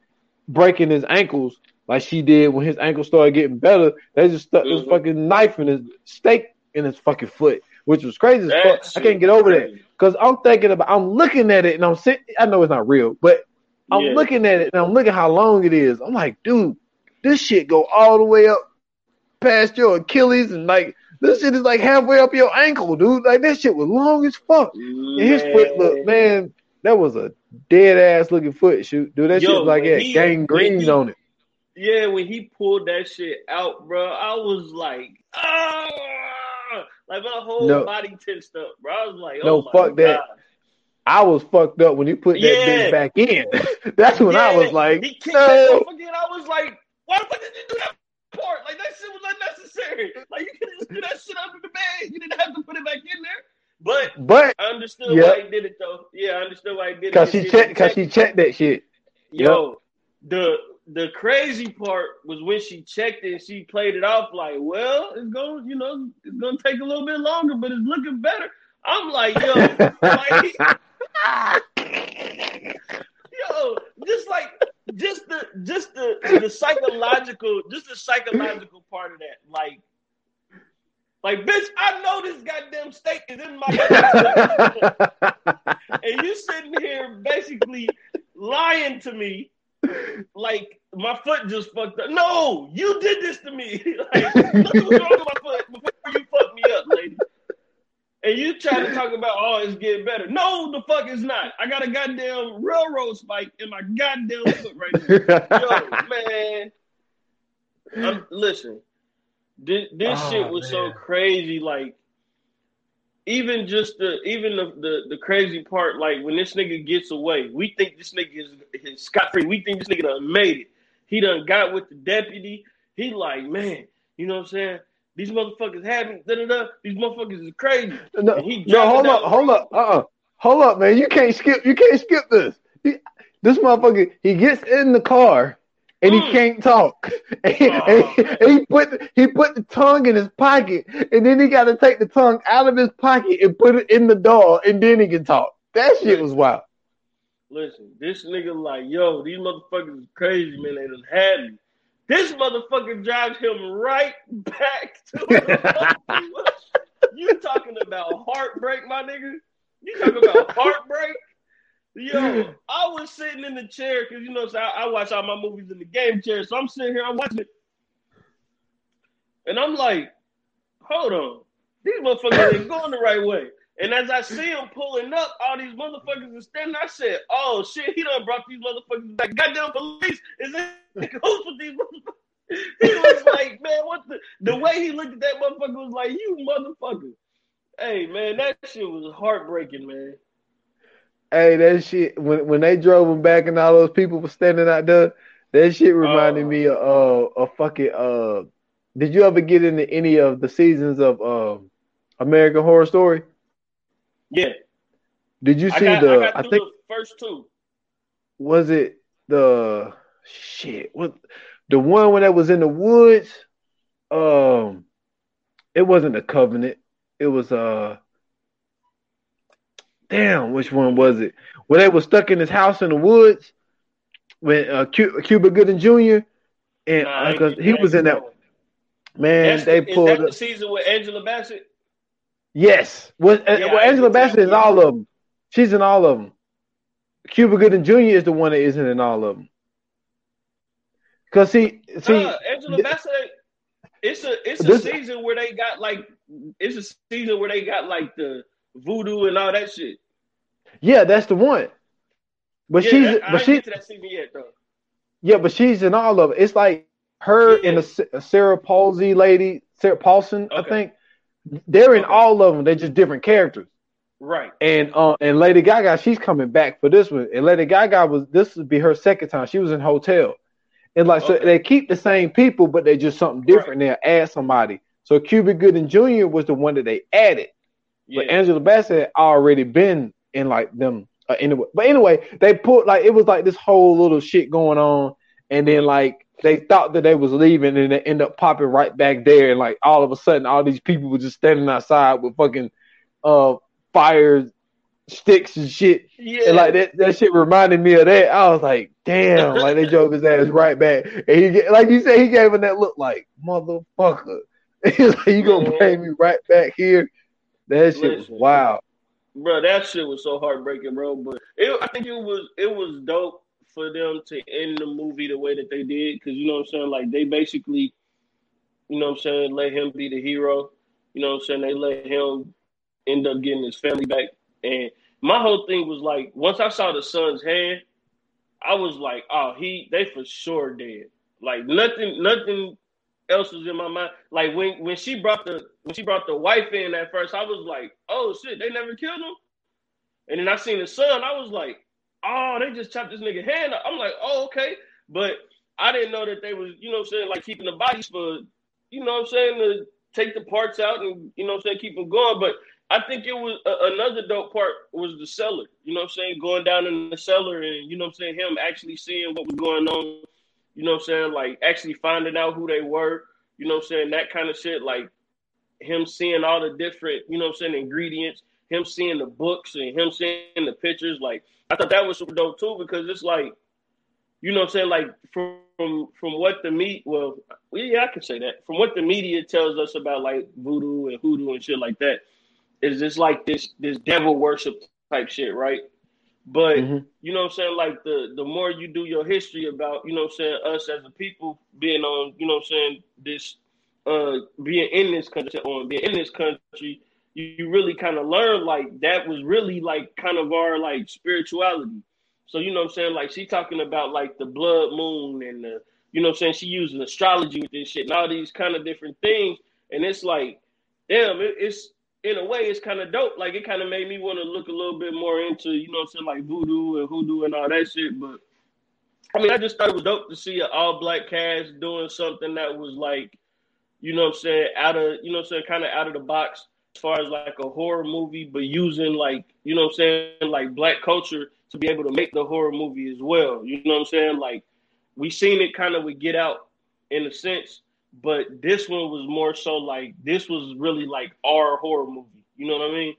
breaking his ankles like she did when his ankle started getting better, they just stuck mm-hmm. this fucking knife in his steak in his fucking foot, which was crazy as fuck. I can't get over crazy. that because I'm thinking about, I'm looking at it and I'm sitting. I know it's not real, but I'm yeah. looking at it and I'm looking how long it is. I'm like, dude, this shit go all the way up past your Achilles and like this shit is like halfway up your ankle, dude. Like that shit was long as fuck. And his foot look, man, that was a dead ass looking foot shoot, dude. That Yo, shit like that gangrene on it. Yeah, when he pulled that shit out, bro, I was like, ah, like my whole no. body tensed up, bro. I was like, oh no, fuck God. that. I was fucked up when he put that yeah. bitch back in. That's when yeah. I was like, he kicked no. again. I was like, why the fuck did you do that part? Like that shit was unnecessary. Like you could just do that shit under the bed. You didn't have to put it back in there. But but I understood why he did it though. Yeah, I understood why he did it. Cause she checked. Cause she checked that shit. Yo, yep. the the crazy part was when she checked it. She played it off like, well, it's going, you know, it's gonna take a little bit longer, but it's looking better. I'm like, yo, like, yo, just like just the just the the psychological, just the psychological part of that, like like, bitch, I know this goddamn steak is in my head, and you sitting here basically lying to me like my foot just fucked up. No, you did this to me. like, look what's wrong with my foot before you fucked me up, lady. And you trying to talk about, oh, it's getting better. No, the fuck is not. I got a goddamn railroad spike in my goddamn foot right now. Yo, man. I'm, listen, this, this oh, shit was man. so crazy. Like, even just the even the, the, the crazy part, like when this nigga gets away, we think this nigga is, is scot free. We think this nigga done made it. He done got with the deputy. He like, man, you know what I'm saying? These motherfuckers have me. Da, da, da. These motherfuckers is crazy. No, no hold up, hold up, uh, uh-uh. hold up, man. You can't skip. You can't skip this. He, this motherfucker, he gets in the car and he mm. can't talk. And he, and he, and he, put he put the tongue in his pocket, and then he got to take the tongue out of his pocket and put it in the door, and then he can talk. That shit was wild. Listen, this nigga like, yo, these motherfuckers is crazy, man. They done had me. This motherfucker drives him right back to You talking about heartbreak, my nigga? You talking about heartbreak? Yo, I was sitting in the chair because you know so I, I, watch all my movies in the game chair, so I'm sitting here, I'm watching it, and I'm like, hold on, these motherfuckers ain't going the right way. And as I see him pulling up, all these motherfuckers are standing. I said, "Oh shit, he done brought these motherfuckers back. Goddamn police is in cahoots with these motherfuckers." He was like, "Man, what the the way he looked at that motherfucker was like, you motherfucker." Hey man, that shit was heartbreaking, man. Hey, that shit when when they drove him back and all those people were standing out there, that shit reminded uh, me of uh, a fucking uh. Did you ever get into any of the seasons of uh, American Horror Story? Yeah. Did you see I got, the? I, I think first two. Was it the shit? What the one when that was in the woods, um, it wasn't a covenant. It was uh, damn, which one was it? When they were stuck in his house in the woods, when uh, Cuba Gooding Jr. and Nah, I because ain't- he was in that man, That's they the, is pulled. that up- the season with Angela Bassett? Yes. Well, uh, Yeah, well Angela Bassett is all of them. She's in all of them. Cuba Gooding Jr. is the one that isn't in all of them. Cause see, see, Nah, Angela Bassett. It's a it's a This- season where they got like it's a season where they got like the voodoo and all that shit. Yeah, that's the one. But yeah, she's, that, but she, get to that season yet though. yeah, but she's in all of it. It's like her Yeah. and the Sa- Sarah Palsy lady, Sarah Paulson, I think. They're in Okay. all of them. They're just different characters. Right. And uh, and Lady Gaga, she's coming back for this one. And Lady Gaga was this would be her second time. She was in Hotel, and like so they keep the same people, but they just something different. They'll add somebody. So Cuba Gooding Jr. was the one that they added, Yeah. but Angela Bassett had already been in like them. Uh, anyway, but anyway, they put like it was like this whole little shit going on, and then like they thought that they was leaving, and they end up popping right back there, and like all of a sudden, all these people were just standing outside with fucking uh fire sticks and shit. yeah. And like that, that shit reminded me of that. I was like, damn, like they drove his ass right back. And he like you said, he gave him that look like motherfucker. He's like, you gonna bring me right back here? That shit was wild. Bro, that shit was so heartbreaking, bro. But it, I think it was it was dope for them to end the movie the way that they did, because you know what I'm saying. Like they basically, you know what I'm saying, let him be the hero. You know what I'm saying. They let him end up getting his family back. And my whole thing was like, once I saw the son's hand, I was like, oh, he they for sure dead. Like nothing, nothing else was in my mind. Like when when she brought the when she brought the wife in at first, I was like, oh shit, they never killed him. And then I seen the son, I was like, oh, they just chopped this nigga hand. up. I'm like, oh okay, but I didn't know that they was, you know, what I'm saying like keeping the bodies for, you know, I'm saying to take the parts out and you know, I'm saying keep them going. But I think it was uh, another dope part was the cellar. You know what I'm saying? Going down in the cellar and you know what I'm saying him actually seeing what was going on. You know what I'm saying? Like actually finding out who they were. You know what I'm saying? That kind of shit. Like him seeing all the different, you know what I'm saying, ingredients. Him seeing the books and him seeing the pictures. Like I thought that was super dope too because it's like, you know what I'm saying? Like from from from what the meat well, yeah, I can say that. From what the media tells us about like voodoo and hoodoo and shit like that is just like this this devil worship type shit, right? But Mhm. you know what I'm saying, like the the more you do your history about, you know what I'm saying, us as a people being on, you know what I'm saying, this uh being in this country or being in this country, you, you really kind of learn like that was really like kind of our like spirituality. So you know what I'm saying, like she talking about like the blood moon and the you know what I'm saying, she using astrology with this shit and all these kind of different things. And it's like, damn, it, it's in a way, it's kind of dope. Like it kind of made me want to look a little bit more into, you know, what I'm saying like voodoo and hoodoo and all that shit. But I mean, I just thought it was dope to see an all black cast doing something that was like, you know, what I'm saying out of, you know, what I'm saying kind of out of the box as far as like a horror movie, but using like, you know, what I'm saying like black culture to be able to make the horror movie as well. You know what I'm saying? Like we seen it kind of with Get Out in a sense, but this one was more so like this was really like our horror movie. You know what I mean?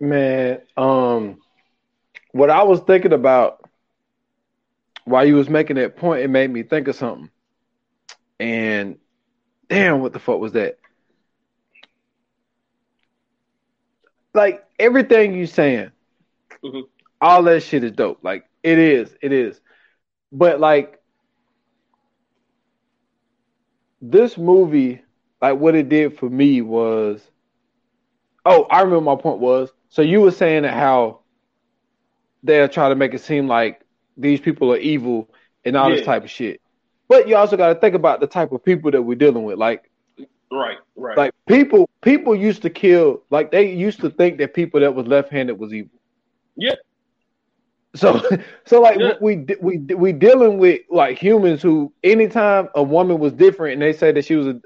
Man, um, what I was thinking about while you was making that point, it made me think of something. And damn, what the fuck was that? Like everything you saying, Mhm. all that shit is dope. Like it is, it is. But like this movie, like what it did for me was Oh, I remember my point was. So you were saying that how they're trying to make it seem like these people are evil and all this type of shit. But you also got to think about the type of people that we're dealing with. Like, Right, right. like people, people used to kill. Like they used to think that people that was left-handed was evil. Yeah. So, so like Yeah. we we we dealing with like humans who, anytime a woman was different and they said that she was a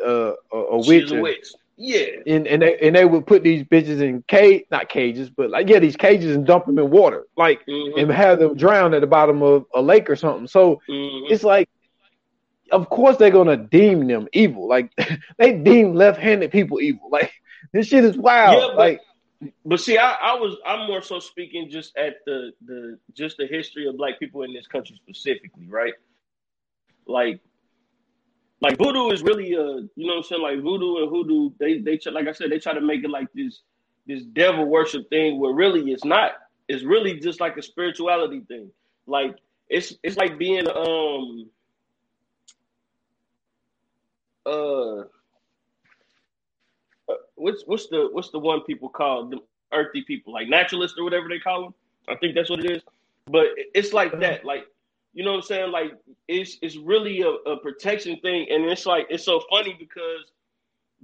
a, a, witch, a witch. Yeah. and and they and they would put these bitches in cage, not cages, but like yeah, these cages and dump them in water, like Mhm. and have them drown at the bottom of a lake or something. So Mhm. it's like of course they're gonna deem them evil. Like they deem left-handed people evil. Like this shit is wild. Yeah, but, like, but see, I, I was I'm more so speaking just at the the just the history of black people in this country specifically, right? Like like voodoo is really a you know what I'm saying like voodoo and hoodoo they they like I said they try to make it like this this devil worship thing where really it's not it's really just like a spirituality thing like it's it's like being um uh, uh what's what's the what's the one people call the earthy people like naturalists or whatever they call them I think that's what it is but it's like that like you know what I'm saying? Like it's it's really a, a protection thing, and it's like it's so funny because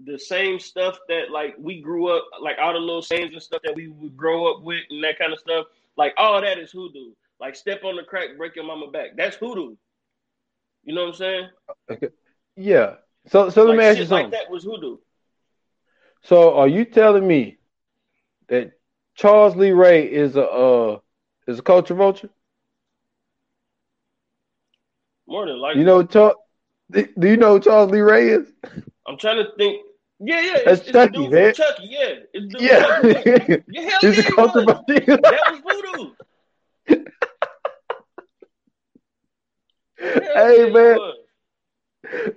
the same stuff that like we grew up like all the little sayings and stuff that we would grow up with and that kind of stuff, like all that is hoodoo. Like step on the crack, break your mama back. That's hoodoo. You know what I'm saying? Okay. Yeah. So so let like me ask you something. Like that was hoodoo. So are you telling me that Charles Lee Ray is a uh is a culture vulture? More than likely. You know, do you know who Charles Lee Ray is? I'm trying to think. Yeah, yeah. That's it's, Chucky, it's man. Chucky, yeah. It's the yeah. yeah, hell yeah, it was. that was voodoo. hey, man.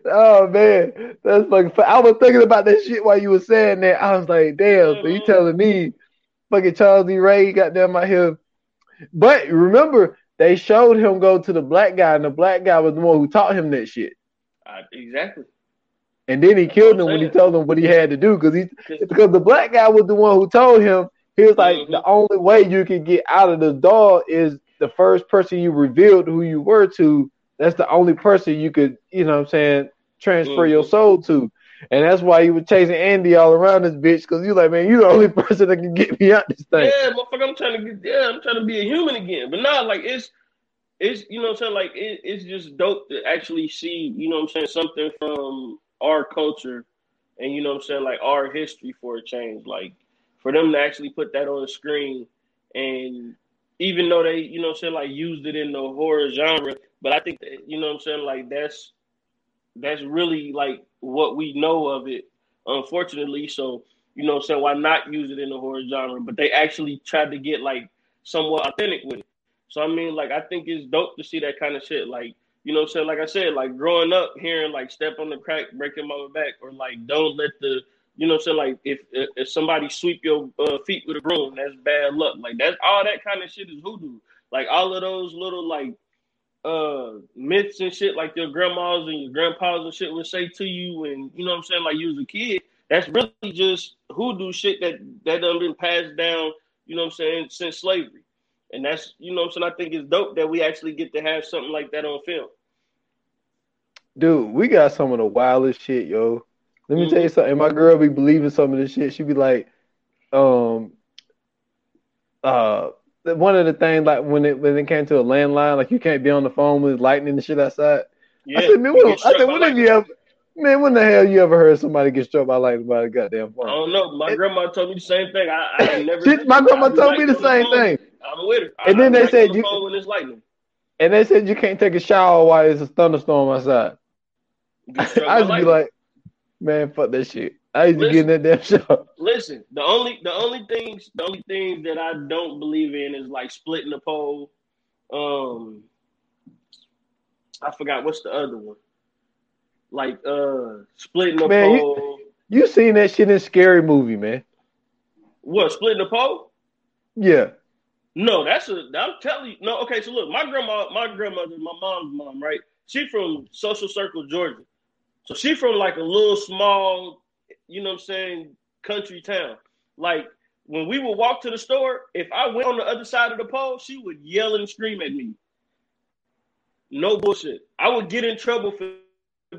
Oh man, that's fucking. I was thinking about that shit while you were saying that. I was like, damn. So you telling me, fucking Charles Lee Ray got them out here? But remember, they showed him go to the black guy, and the black guy was the one who taught him that shit. Uh, exactly. And then he killed him when he told him what he had to do because he because the black guy was the one who told him he was like mm-hmm. the only way you can get out of the door is the first person you revealed who you were to. That's the only person you could, you know what I'm saying, transfer mm-hmm. your soul to. And that's why you were chasing Andy all around this bitch because you like, man, you're the only person that can get me out this thing. Yeah, motherfucker, I'm trying to get, yeah, I'm trying to be a human again. But now, like, it's, it's, you know what I'm saying? Like, it, it's just dope to actually see, you know what I'm saying, something from our culture and, you know what I'm saying, like, our history for a change. Like, for them to actually put that on the screen and even though they, you know what I'm saying, like, used it in the horror genre, but I think, that, you know what I'm saying, like, that's, that's really like what we know of it, unfortunately. So, you know, so why not use it in the horror genre? But they actually tried to get like somewhat authentic with it. So I mean, like I think it's dope to see that kind of shit. Like, you know I'm saying? Like I said, like growing up hearing like step on the crack, breaking my back, or like don't let the you know I'm saying? Like if if somebody sweep your uh, feet with a broom, that's bad luck. Like that's all that kind of shit is hoodoo. Like all of those little like uh myths and shit like your grandmas and your grandpas and shit would say to you and you know what I'm saying, like you was a kid, that's really just hoodoo shit that that done been passed down, you know what I'm saying, since slavery. And that's you know what I'm saying, I think it's dope that we actually get to have something like that on film. Dude, we got some of the wildest shit, yo. Let me mm-hmm. tell you something. My girl be believing some of this shit. She be like, um, uh, one of the things like when it when it came to a landline, like you can't be on the phone with lightning and shit outside. Yeah, I said, man, what, I said, when have you ever, man, when the hell you ever heard somebody get struck by lightning by a goddamn phone? I don't know. My it, grandma told me the same thing. I, I never. she, my grandma told me the same thing. I'm with her. And I, then they said you when it's lightning. And they said you can't take a shower while it's a thunderstorm outside. I to be like, man, fuck that shit. I used to get in that damn show. Listen, the only the only things the only things that I don't believe in is like splitting the pole. Um, I forgot what's the other one. Like uh, splitting the man, pole. You, you seen that shit in Scary Movie, man? What splitting the pole? Yeah. No, that's a. I'm telling you. No, okay. So look, my grandma, my grandmother, my mom's mom, right? She from Social Circle, Georgia. So she from like a little small you know what I'm saying, country town. Like when we would walk to the store, if I went on the other side of the pole, she would yell and scream at me. No bullshit. I would get in trouble for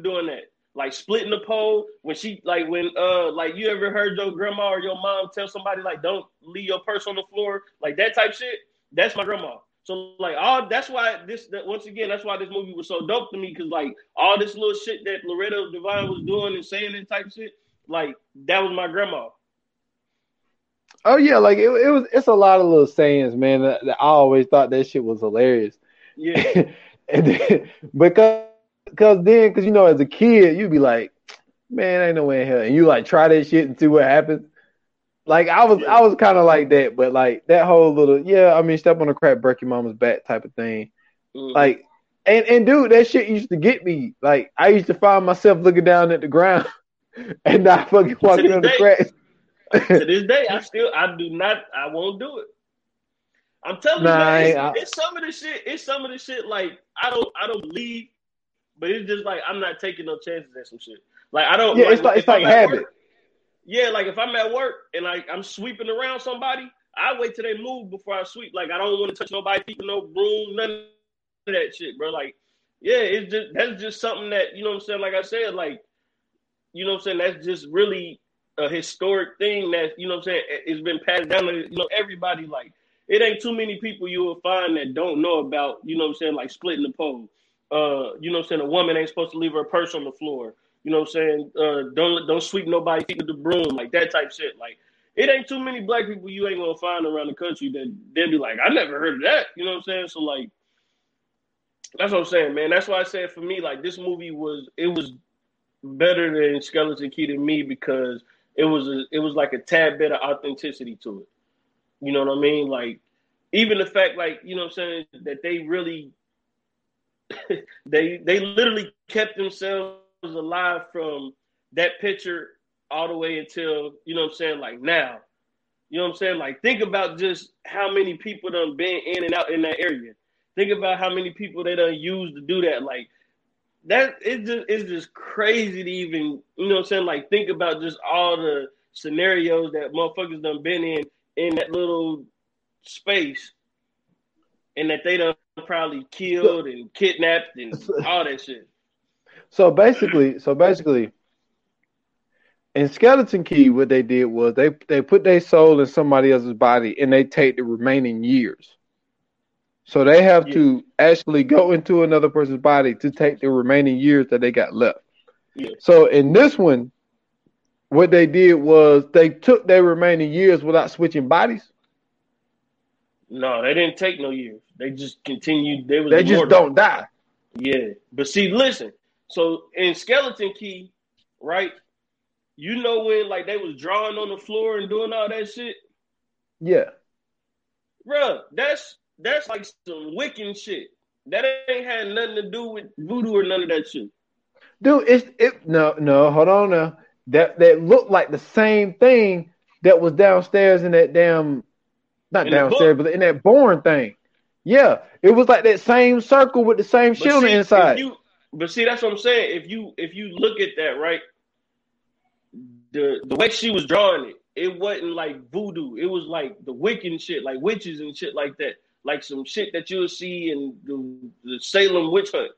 doing that. Like splitting the pole when she like when uh like you ever heard your grandma or your mom tell somebody like don't leave your purse on the floor like that type shit. That's my grandma. So like all that's why this that, once again that's why this movie was so dope to me because like all this little shit that Loretta Devine was doing and saying and type shit like that was my grandma. Oh yeah, like it, it was. It's a lot of little sayings, man. That, that I always thought that shit was hilarious. Yeah, and then, because cause then, cause you know, as a kid, you'd be like, man, ain't no way in hell, and you like try that shit and see what happens. Like I was, I was kind of like that, but like that whole little, yeah, I mean, step on a crack, break your mama's back type of thing. Mm. Like, and and dude, that shit used to get me. Like I used to find myself looking down at the ground and not fucking walking on the cracks. to this day, I still, I do not, I won't do it. I'm telling nah, you, man, it's, it's, some of the shit. It's some of the shit. Like I don't, I don't believe, but it's just like I'm not taking no chances at some shit. Like I don't. Yeah, like, it's like it's like habit. Work, yeah, like if I'm at work and like I'm sweeping around somebody, I wait till they move before I sweep. Like I don't want to touch nobody, people, no broom, none of that shit, bro. Like, yeah, it's just that's just something that you know what I'm saying. Like I said, like you know what I'm saying. That's just really a historic thing that you know what I'm saying. It's been passed down to you know everybody. Like it ain't too many people you will find that don't know about you know what I'm saying. Like splitting the pole. Uh, you know what I'm saying. A woman ain't supposed to leave her purse on the floor. You know what I'm saying? Uh, don't don't sweep nobody feet with the broom, like that type shit. Like it ain't too many black people you ain't gonna find around the country that they'll be like, I never heard of that. You know what I'm saying? So like that's what I'm saying, man. That's why I said for me, like this movie was it was better than Skeleton Key to me because it was a, it was like a tad bit of authenticity to it. You know what I mean? Like even the fact, like you know, what I'm saying that they really they they literally kept themselves alive from that picture all the way until, you know what I'm saying, like now. You know what I'm saying? Like think about just how many people done been in and out in that area. Think about how many people they done used to do that. Like that it just it's just crazy to even, you know what I'm saying? Like think about just all the scenarios that motherfuckers done been in in that little space and that they done probably killed and kidnapped and all that shit. So basically, so basically, in Skeleton Key, what they did was they they put their soul in somebody else's body and they take the remaining years. So they have yeah. to actually go into another person's body to take the remaining years that they got left. Yeah. So in this one, what they did was they took their remaining years without switching bodies. No, they didn't take no years. They just continued. They, was they just don't die. Yeah, but see, listen, so in Skeleton Key, right? You know when like they was drawing on the floor and doing all that shit? Yeah. Bro, that's that's like some Wiccan shit. That ain't had nothing to do with voodoo or none of that shit. Dude, it's it no no, hold on now. That that looked like the same thing that was downstairs in that damn not in downstairs, but in that born thing. Yeah, it was like that same circle with the same shit on the inside. You, but see, that's what I'm saying. If you if you look at that, right, the the way she was drawing it, it wasn't like voodoo. It was like the Wiccan shit, like witches and shit like that, like some shit that you'll see in the, the Salem witch hunt.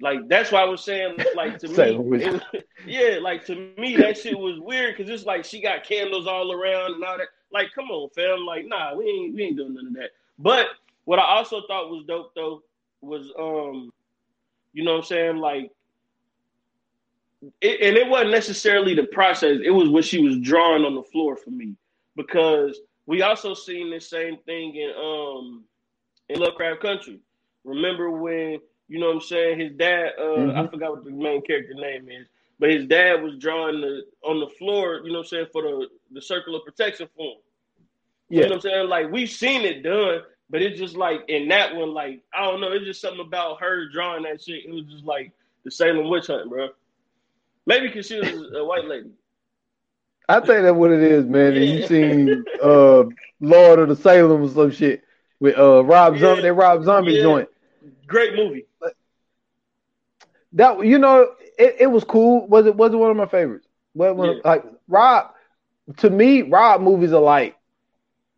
Like that's why I was saying, like to me, it, yeah, like to me that shit was weird because it's like she got candles all around and all that. Like, come on, fam. Like, nah, we ain't we ain't doing none of that. But what I also thought was dope though was um you know what I'm saying? Like, it, and it wasn't necessarily the process. It was what she was drawing on the floor for me because we also seen the same thing in um in Lovecraft Country. Remember when you know what I'm saying? His dad, uh, mm-hmm. I forgot what the main character name is, but his dad was drawing the on the floor. You know what I'm saying for the the circle of protection for him. Yeah. You know what I'm saying? Like we've seen it done, but it's just like in that one, like I don't know, it's just something about her drawing that shit. It was just like the Salem witch hunt, bro. Maybe because she was a white lady. I think that's what it is, man. Yeah. You seen uh Lord of the Salem or some shit with uh Rob yeah. Zombie, that Rob Zombie yeah. joint. Great movie. That you know, it, it was cool. Was it was it one of my favorites? Well, like Rob, to me, Rob movies are like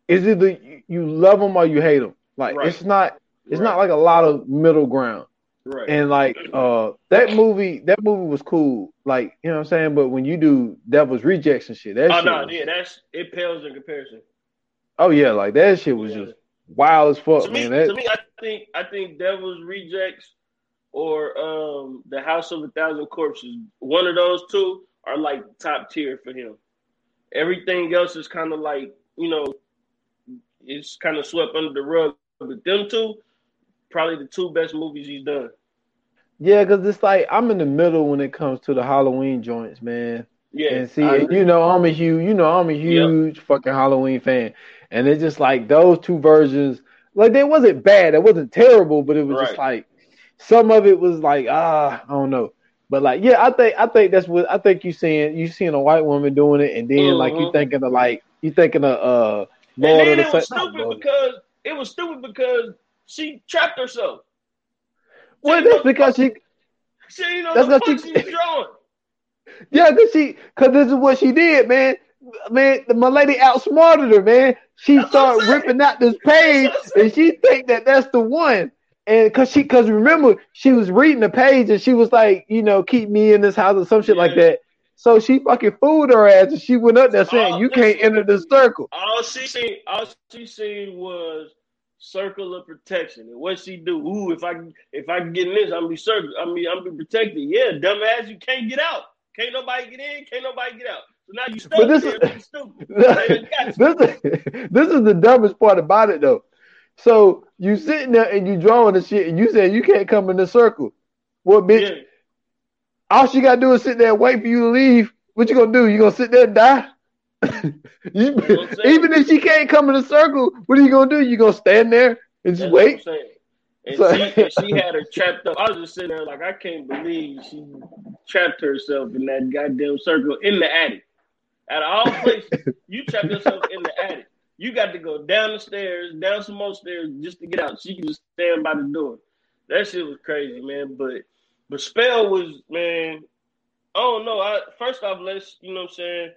is either you love them or you hate them. Like right. it's not it's right. not like a lot of middle ground. Right. And like uh that movie that movie was cool. Like, you know what I'm saying? But when you do Devil's Rejects and shit, that oh, shit no, was, yeah, that's it pales in comparison. Oh yeah, like that shit was yeah. just wild as fuck, to me, man. That, to me, I think I think Devil's Rejects or um the House of a Thousand Corpses, one of those two are like top tier for him. Everything else is kind of like, you know, it's kind of swept under the rug. But them two, probably the two best movies he's done. Yeah, because it's like I'm in the middle when it comes to the Halloween joints, man. Yeah, And see, you know, I'm a huge, you know, I'm a huge fucking Halloween fan, and it's just like those two versions. Like, they wasn't bad, it wasn't terrible, but it was just like some of it was like ah, I don't know. But like, yeah, I think I think that's what I think you seeing you seeing a white woman doing it, and then like you Mhm. thinking of like you thinking of uh And Lord then of it was stupid Lord. because it was stupid because she trapped herself. Well, that's because she She didn't know That's the what fuck she- she drawing. Yeah, cause she, cause this is what she did, man. Man, my lady outsmarted her, man. She started ripping out this page, That's what I'm and she think that that's the one. And cause she, cause remember, she was reading the page, and she was like, you know, keep me in this house or some shit like that. So she fucking fooled her ass, and she went up there saying, Oh, "You can't enter the circle." All she seen, all she seen was circle of protection. And what she do? Ooh, if I if I get in this, I'm be circle. I mean, I'm be protected. Yeah, dumbass, you can't get out. Can't nobody get in. Can't nobody get out. So now you stuck But this is- stupid. They done got you. this is this is the dumbest part about it though. So you sitting there and you drawing the shit, and you saying you can't come in the circle. Well, bitch, Yeah. all she gotta do is sit there and wait for you to leave. What you gonna do? You gonna sit there and die? You- what even if she can't come in the circle, what are you gonna do? You gonna stand there and just That's what wait? And So- she, and she had her trapped up. I was just sitting there like, I can't believe she trapped herself in that goddamn circle in the attic. Out of all places, you trapped yourself in the attic. You got to go down the stairs, down some more stairs just to get out. She can just stand by the door. That shit was crazy, man. But but spell was man. I don't know. I first off, let's you know what I'm saying.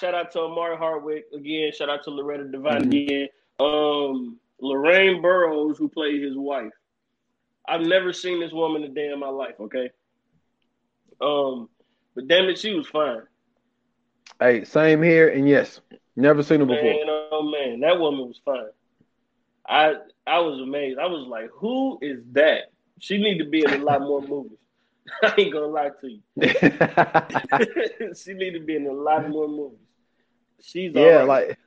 Shout out to Omari Hardwick again. Shout out to Loretta Devine Mhm. again. Um, Lorraine Burroughs, who played his wife. I've never seen this woman a day in my life. Okay. Um, but damn it, she was fine. Hey, same here, and yes, never seen her before. Man, oh man, that woman was fine. I I was amazed. I was like, who is that? She need to be in a lot more movies. I ain't gonna lie to you. she need to be in a lot more movies. She's yeah, alright. like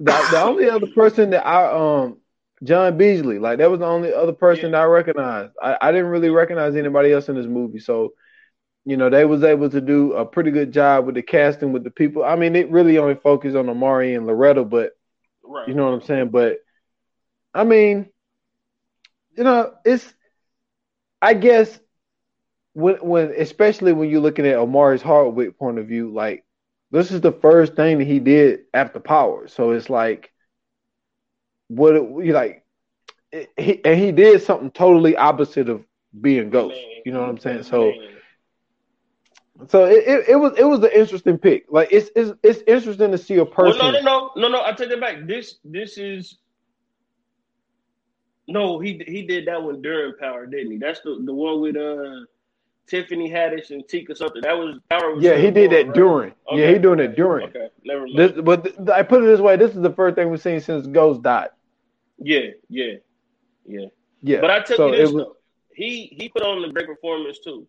the, the only other person that I um John Beasley, like that was the only other person that I recognized. I, I didn't really recognize anybody else in this movie, so you know they was able to do a pretty good job with the casting with the people. I mean, it really only focused on Omari and Loretta, but right. you know what I'm saying. But I mean, you know, it's I guess when when especially when you're looking at Omari's Hardwick point of view, like this is the first thing that he did after Power. So it's like what you like it, he, and he did something totally opposite of being Ghost. Man, You know what I'm saying? Man. so it, it, it was it was an interesting pick. Like it's it's it's interesting to see a Well, person. no, no, no, no, no. I take it back. This, this is no. He he did that one during Power, didn't he? That's the the one with uh Tiffany Haddish and Tika something. That was Power. Was Yeah, he did that right? during. Yeah, he doing it during. Okay, never mind. This, but th- I put it this way: this is the first thing we've seen since Ghost died. yeah, yeah, yeah. Yeah, But I tell so you this was, though, he he put on a great performance too,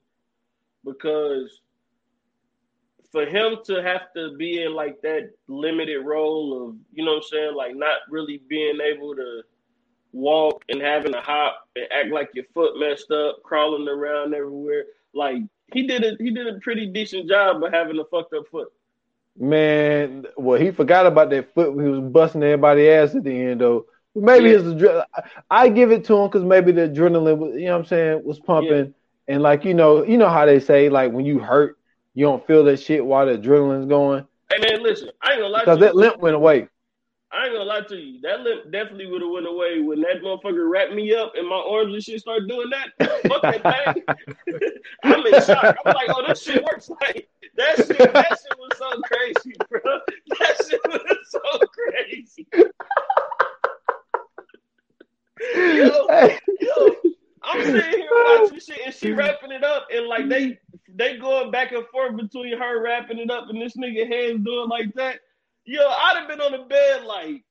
because for him to have to be in like that limited role of you know what I'm saying, like not really being able to walk and having to hop and act like your foot messed up, crawling around everywhere, like he did a he did a pretty decent job of having a fucked up foot. man. Well, he forgot about that foot when he was busting everybody ass at the end, though. Maybe Yeah. his adre- I- give it to him because maybe the adrenaline, was, you know what I'm saying, was pumping, and like you know, you know how they say like when you hurt, you don't feel that shit while the adrenaline's going Hey man, listen, I ain't gonna lie to because you. that limp went away. I ain't gonna lie to you. That lip definitely would have went away when that motherfucker wrapped me up and my arms and shit started doing that. Fuck that thing. I'm in shock. I'm like, oh, this shit works. Like that shit. That shit was so crazy, bro. That shit was so crazy. Yo, yo, I'm sitting here watching shit and she wrapping it up and like they they going back and forth between her wrapping it up and this nigga hands doing like that. Yo, I'd have been on the bed like,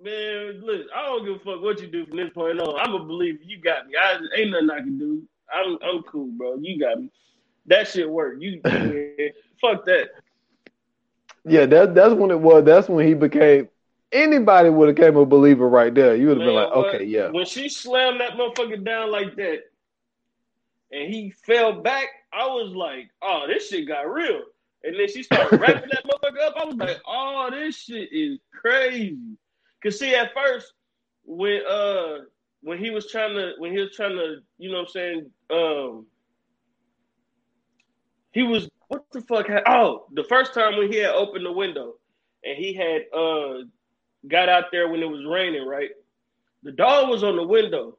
man, look, I don't give a fuck what you do from this point on. I'm a believer. You got me. I ain't nothing I can do. I'm I'm cool, bro. You got me. That shit work. You yeah, fuck that. Yeah, that that's when it was. That's when he became. Anybody would have came a believer right there. You would have been like, what? okay, yeah. When she slammed that motherfucker down like that, and he fell back, I was like, oh, this shit got real. And then she started wrapping that motherfucker up. I was like, oh, this shit is crazy. Cause see, at first, when uh when he was trying to when he was trying to, you know what I'm saying, um he was what the fuck had, oh, the first time when he had opened the window and he had uh got out there when it was raining, right? The dog was on the window.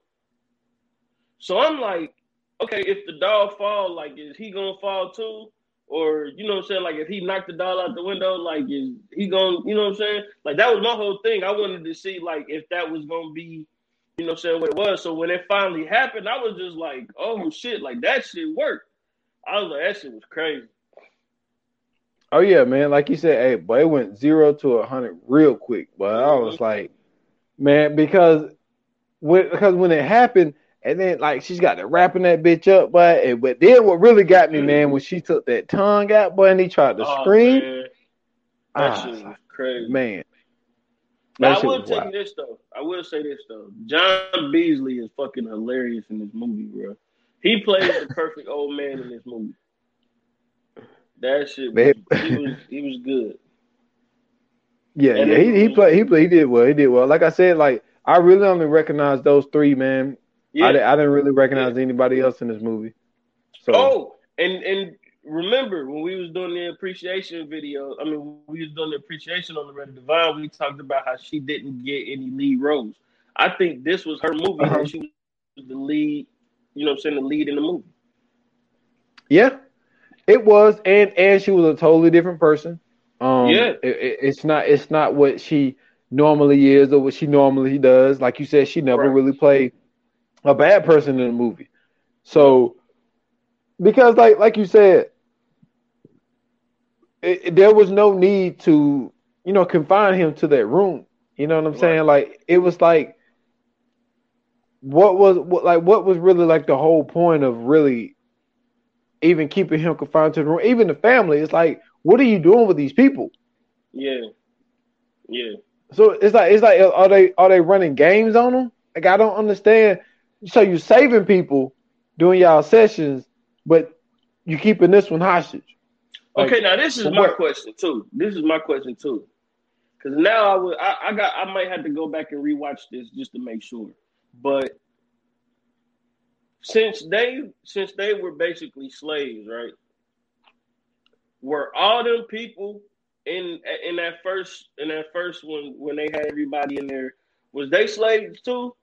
So I'm like, okay, if the dog fall, like, is he gonna fall too? Or you know what I'm saying? Like, if he knocked the dog out the window, like, is he gonna, you know what I'm saying? Like, that was my whole thing. I wanted to see like if that was gonna be, you know, what I'm saying what it was. So when it finally happened, I was just like, oh shit, like that shit worked. I was like, that shit was crazy. Oh yeah, man. Like you said, hey, but it went zero to a hundred real quick. But I was Mm-hmm. like, man, because when because when it happened, and then like she's got to wrapping that bitch up, but and, but then what really got me, man, when she took that tongue out, boy, and he tried to Oh, scream. man, that Ah, shit was crazy. man. Now, I will was tell you wild. this though. I will say this though. John Beasley is fucking hilarious in this movie, bro. He plays the perfect old man in this movie. That shit, was, he was he was good. Yeah, And yeah, he he played he played he did well. He did well. Like I said, like I really only recognize those three, man. Yeah. I, I didn't really recognize anybody else in this movie. So Oh, and and remember when we was doing the appreciation video? I mean, we was doing the appreciation on Loretta Devine. We talked about how she didn't get any lead roles. I think this was her movie. Uh-huh. and She was the lead. You know, what I'm saying the lead in the movie. Yeah, it was, and and she was a totally different person. Um, Yeah. it, it- it's not it's not what she normally is or what she normally does. Like you said, she never Right. really played a bad person in the movie. So, because like like you said, it, there was no need to you know confine him to that room. You know what I'm Right. saying? Like it was like. What was what like what was really like the whole point of really even keeping him confined to the room, even the family, it's like, what are you doing with these people? Yeah, yeah. So it's like, it's like, are they are they running games on them? Like I don't understand. So you're saving people doing y'all sessions, but you're keeping this one hostage. Like, Okay, now this is my what? question too. This is my question too, because now I would I, I got I might have to go back and rewatch this just to make sure. But since they since they were basically slaves, right? Were all them people in in that first in that first one when they had everybody in there? Was they slaves too?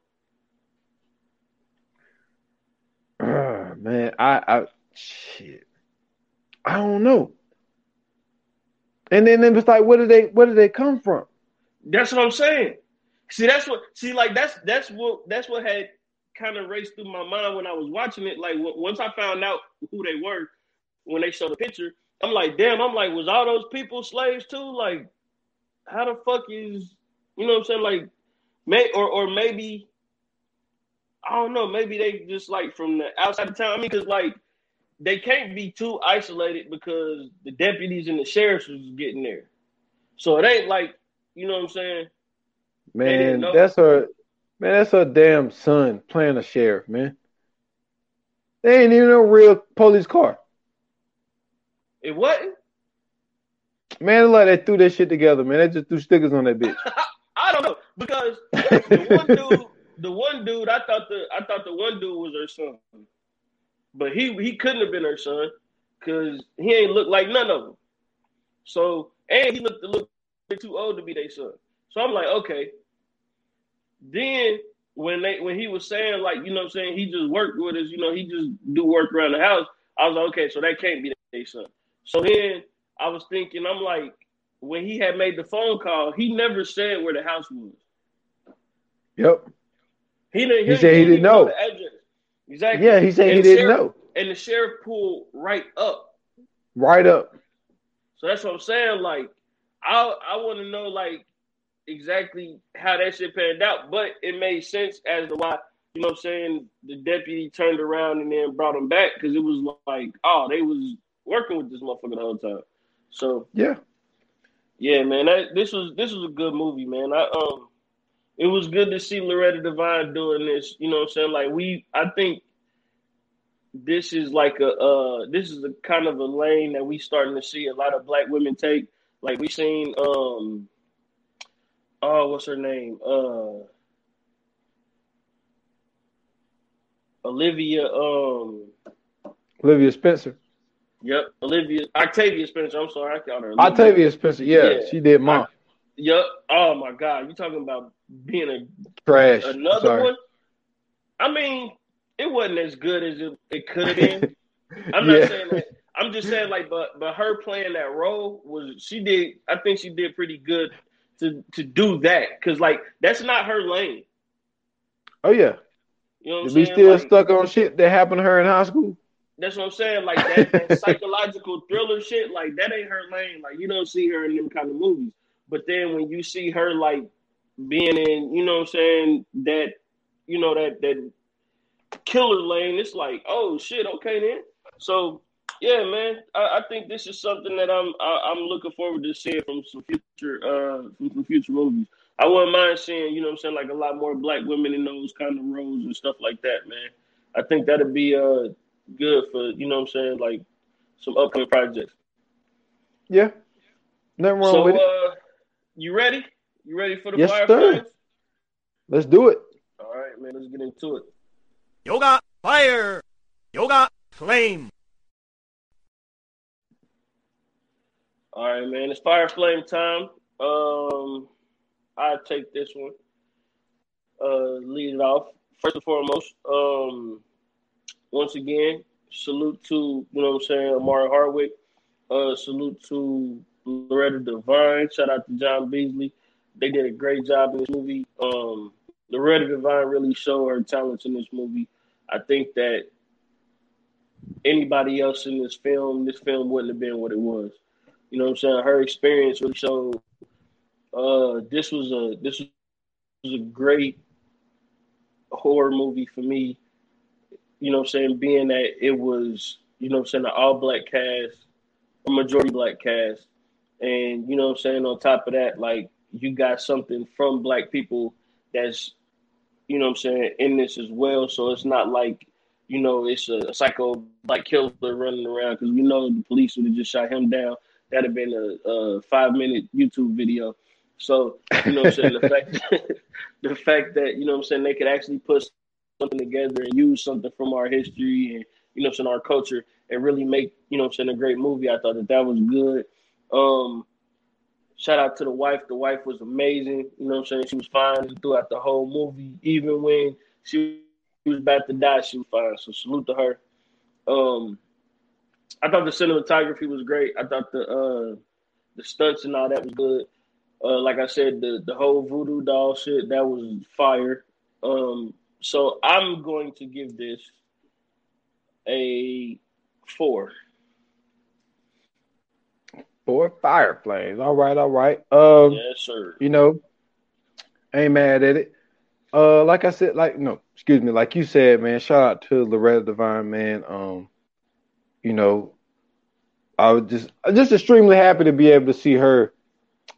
Ah, man, I, I shit, I don't know. And then it was like, where did they where did they come from? That's what I'm saying. See, that's what. See, like that's that's what that's what had kind of raced through my mind when I was watching it. Like w- once I found out who they were when they showed the picture, I'm like, damn. I'm like, was all those people slaves too? Like, how the fuck is you know what I'm saying? Like, may or or maybe I don't know. Maybe they just like from the outside of town. I mean, because like they can't be too isolated because the deputies and the sheriffs was getting there. So it ain't like you know what I'm saying. Man, that's her. Man, that's her damn son playing a sheriff, man. They ain't even a real police car. It wasn't. Man, like they threw that shit together, man. They just threw stickers on that bitch. I don't know because the one dude, the one dude, I thought the I thought the one dude was her son, but he he couldn't have been her son because he ain't look like none of them. So and he looked a little bit too old to be their son. So I'm like, okay. Then when they when he was saying like you know what I'm saying he just worked with us, you know he just do work around the house. I was like, okay, so that can't be their son. So then I was thinking, I'm like, when he had made the phone call, he never said where the house was. Yep. He didn't. He said he didn't know. Exactly. Yeah, he said he And the didn't sheriff- know. And the sheriff pulled right up. Right up. So that's what I'm saying. Like, I I want to know like exactly how that shit panned out, but it made sense as to why you know what I'm saying the deputy turned around and then brought him back because it was like, oh, they was working with this motherfucker the whole time. So Yeah. yeah, man, that, this was this was a good movie, man. I um, it was good to see Loretta Devine doing this. You know what I'm saying? Like we, I think this is like a uh this is a kind of a lane that we starting to see a lot of black women take. Like we seen um oh what's her name? Uh Olivia um Olivia Spencer. Yep, Olivia Octavia Spencer. I'm sorry, I called her Olivia. Octavia Spencer. Yeah, yeah. she did mom. Yep. Oh my God, you talking about being a trash? Another sorry. one. I mean, it wasn't as good as it, it could have been. I'm not yeah. saying that. I'm just saying like, but but her playing that role was she did. I think she did pretty good to to do that because like that's not her lane. Oh yeah. You know what we still like, stuck on shit that happened to her in high school. That's what I'm saying. Like that, that psychological thriller shit, like that ain't her lane. Like you don't see her in them kind of movies. But then when you see her like being in, you know what I'm saying, that you know, that that killer lane, it's like, oh shit, okay then. So yeah, man, I, I think this is something that I'm I, am i am looking forward to seeing from some future uh from, from future movies. I wouldn't mind seeing, you know I'm saying, like a lot more black women in those kind of roles and stuff like that, man. I think that'd be uh good for, you know I'm saying, like some upcoming projects. Yeah. Nothing wrong so, with it. Uh, you ready? You ready for the yes, fire sir. Let's do it. All right, man, let's get into it. Yoga fire. Yoga flame. All right, man. It's fire flame time. Um I take this one. Uh, lead it off. First and foremost, um, once again, salute to you know what I'm saying, Omari Hardwick. Uh, salute to Loretta Devine. Shout out to John Beasley. They did a great job in this movie. Um, Loretta Devine really showed her talents in this movie. I think that anybody else in this film, this film wouldn't have been what it was. You know what I'm saying? Her experience really showed uh, this was a this was a great horror movie for me. You know what I'm saying? Being that it was, you know what I'm saying, an all black cast, a majority black cast. And you know what I'm saying, on top of that, like you got something from black people that's, you know what I'm saying, in this as well. So it's not like, you know, it's a, psycho black killer running around because we know the police would have just shot him down. That'd have been a, a five minute YouTube video. So, you know what I'm saying, the fact the fact that, you know I'm saying, they could actually put something together and use something from our history and, you know I'm saying, our culture and really make, you know I'm saying, a great movie. I thought that that was good. Um, shout out to the wife. The wife was amazing. You know I'm saying? She was fine throughout the whole movie. Even when she was about to die, she was fine. So salute to her. Um, I thought the cinematography was great. I thought the uh, the stunts and all that was good. Uh, like I said, the the whole voodoo doll shit that was fire. Um, so I'm going to give this a four. Four fire flames. All right, all right. Um, yes, sir. You know, ain't mad at it. Uh, like I said, like no, excuse me, like you said, man. Shout out to Loretta Devine, man. Um, you know, I was just just extremely happy to be able to see her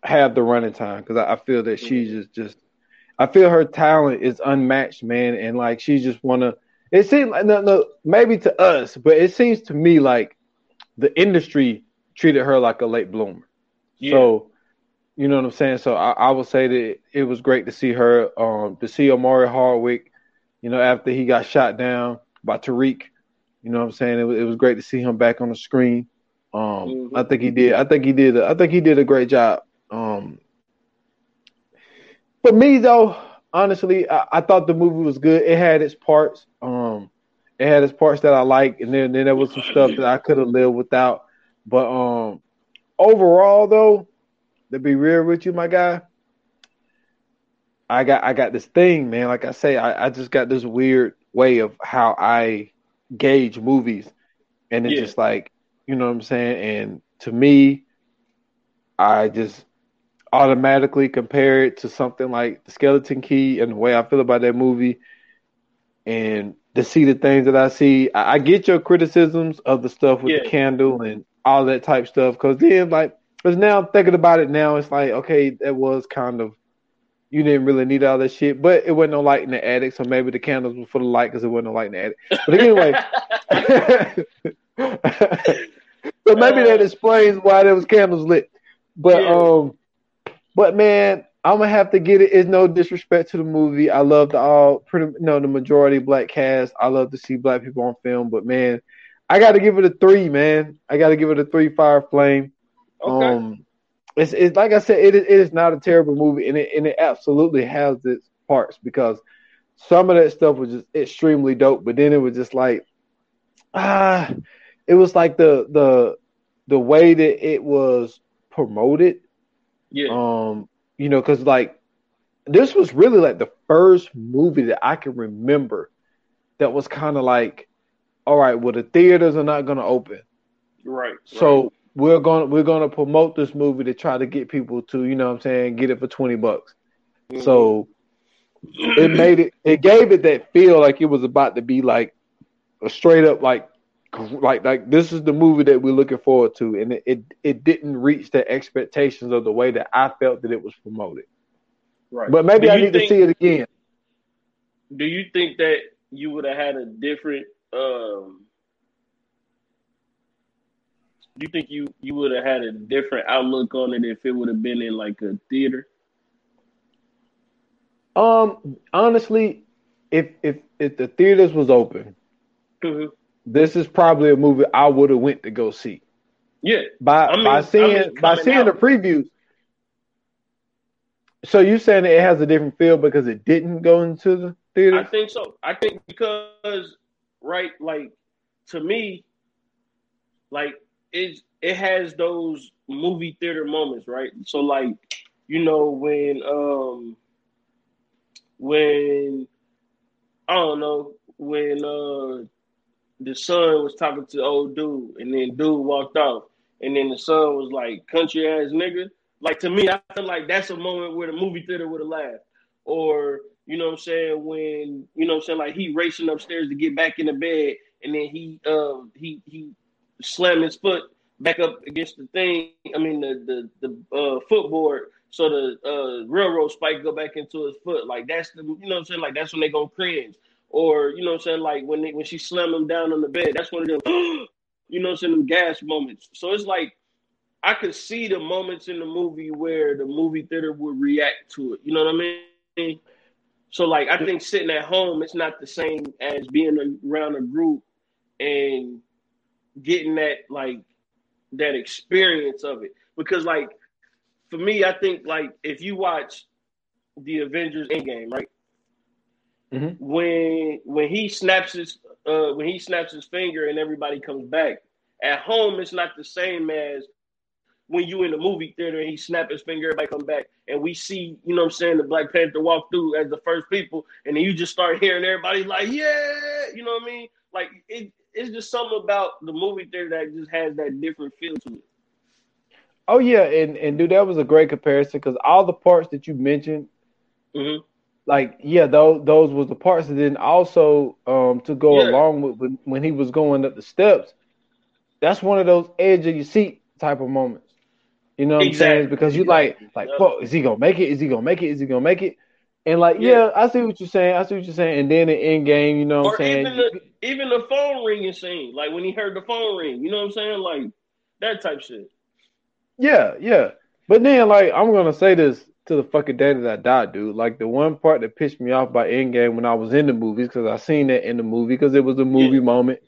have the running time because I, I, feel that she's just just I feel her talent is unmatched, man, and like she just wanna. It seems like no, no, maybe to us, but it seems to me like the industry treated her like a late bloomer. Yeah. So, you know what I'm saying. So I, I would say that it was great to see her, um, to see Omari Hardwick. You know, after he got shot down by Tariq, you know what I'm saying. It was, it was great to see him back on the screen. Um, mm-hmm. I think he did. I think he did. A, I think he did a great job. Um, for me though, honestly, I, I, thought the movie was good. It had its parts. Um, it had its parts that I like, and then, then there was some stuff that I could have lived without. But um, overall though, to be real with you, my guy, I got I got this thing, man. Like I say, I, I just got this weird way of how I gauge movies, and it's yeah. just like you know what I'm saying. And to me, I just automatically compare it to something like the Skeleton Key and the way I feel about that movie, and to see the things that I see. I, I get your criticisms of the stuff with yeah. the candle and all that type stuff, because then like, because now thinking about it now, it's like okay, that was kind of you didn't really need all that shit, but it wasn't no light in the attic, so maybe the candles were for the light because it wasn't no light in the attic. But anyway, so maybe that explains why there was candles lit. But Yeah. um, but man, I'm gonna have to get it. It's no disrespect to the movie. I love the all pretty no the majority black cast. I love to see black people on film. But man, I got to give it a three. Man, I got to give it a three. Fire flame. Okay. Um, it's, it's like I said, it is, it is not a terrible movie, and it and it absolutely has its parts because some of that stuff was just extremely dope, but then it was just like ah, it was like the the the way that it was promoted. yeah. Um, you know, because like this was really like the first movie that I can remember that was kind of like, all right, well the theaters are not going to open, right. so we're going to we're going to promote this movie to try to get people to you know what I'm saying get it for twenty bucks. right. So it made it it gave it that feel like it was about to be like a straight up like like like this is the movie that we're looking forward to and it it, it didn't reach the expectations of the way that I felt that it was promoted. right. But maybe I need think- to see it again. Do you think that you would have had a different? Um Do you think you you would have had a different outlook on it if it would have been in like a theater? Um honestly, if if if the theaters was open, Mhm. this is probably a movie I would have went to go see. Yeah, By I mean- by I seeing mean, by seeing the previews. So you saying it has a different feel because it didn't go into the theater? I think so. I think because right, like to me, like it it has those movie theater moments, right? So like, you know, when um when I don't know, when uh the son was talking to old dude and then dude walked off and then the son was like country ass nigga. Like to me, I feel like that's a moment where the movie theater would have laughed. Or, you know what I'm saying, when you know what I'm saying, like he racing upstairs to get back in the bed and then he um he he slammed his foot back up against the thing, I mean the the the uh footboard so the uh railroad spike go back into his foot. Like that's the you know what I'm saying, like that's when they gonna cringe. Or, you know what I'm saying, like when they, when she slammed him down on the bed, that's one of them you know what I'm saying, them gas moments. So it's like I could see the moments in the movie where the movie theater would react to it. You know what I mean? So like I think sitting at home, it's not the same as being around a group and getting that like that experience of it. Because like for me, I think like if you watch the Avengers Endgame, right? Mhm. When when he snaps his uh when he snaps his finger and everybody comes back at home, it's not the same as when you in the movie theater and he snap his finger, everybody come back, and we see, you know what I'm saying, the Black Panther walk through as the first people, and then you just start hearing everybody like, yeah, you know what I mean? Like it, it's just something about the movie theater that just has that different feel to it. Oh yeah, and and dude, that was a great comparison because all the parts that you mentioned, hmm like yeah, those those was the parts. And then also um to go Yeah. along with when, when he was going up the steps, that's one of those edge of your seat type of moments. You know what I'm saying? Because you like like, fuck, is he gonna make it? Is he gonna make it? Is he gonna make it? And like, Yeah. yeah, I see what you're saying. I see what you're saying. And then the end game, you know what Or I'm saying? even the even the phone ringing scene, like when he heard the phone ring, you know what I'm saying? Like that type shit. Yeah, yeah. But then, like, I'm gonna say this to the fucking day that I die, dude. Like, the one part that pissed me off by Endgame when I was in the movies, because I seen that in the movie, because it was a movie Yeah. moment.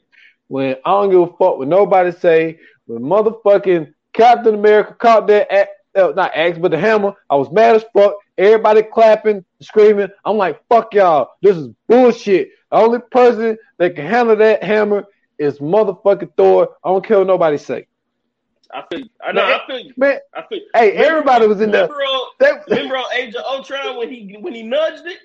When I don't give a fuck what nobody say, when motherfucking Captain America caught that, uh, not axe, but the hammer, I was mad as fuck. Everybody clapping, screaming. I'm like, fuck y'all. This is bullshit. The only person that can handle that hammer is motherfucking Thor. I don't care what nobody say. I feel you. I know. Man, I feel you. Man, I feel. you. hey, everybody was in there. Remember remember on Age of Ultron when he when he nudged it?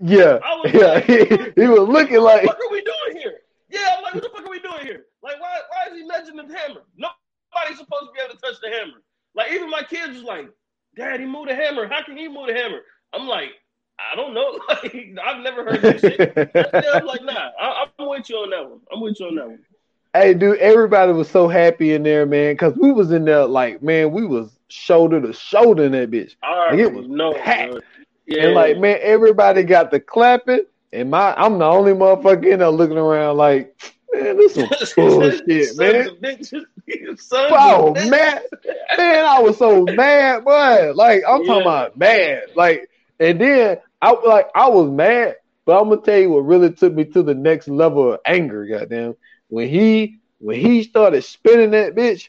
Yeah, was yeah. like, He, he was looking like, What are we doing here? Yeah, I'm like, what the fuck are we doing here? Like, why why is he nudging the hammer? Nobody's supposed to be able to touch the hammer. Like, even my kids was like, Dad, he moved the hammer. How can he move the hammer? I'm like, I don't know. Like, I've never heard that shit. I'm like, nah, I, I'm with you on that one. I'm with you on that one. hey, dude, everybody was so happy in there, man, because we was in there like, man, we was shoulder to shoulder in that bitch. Like, it was know. packed. Yeah, And like, man, everybody got the clapping, and my I'm the only motherfucker in there looking around like, man, this some bullshit, man. Oh man, man, I was so mad, boy. Like I'm yeah. talking about mad. Like, and then I like I was mad, but I'm gonna tell you what really took me to the next level of anger. Goddamn, when he when he started spinning that bitch,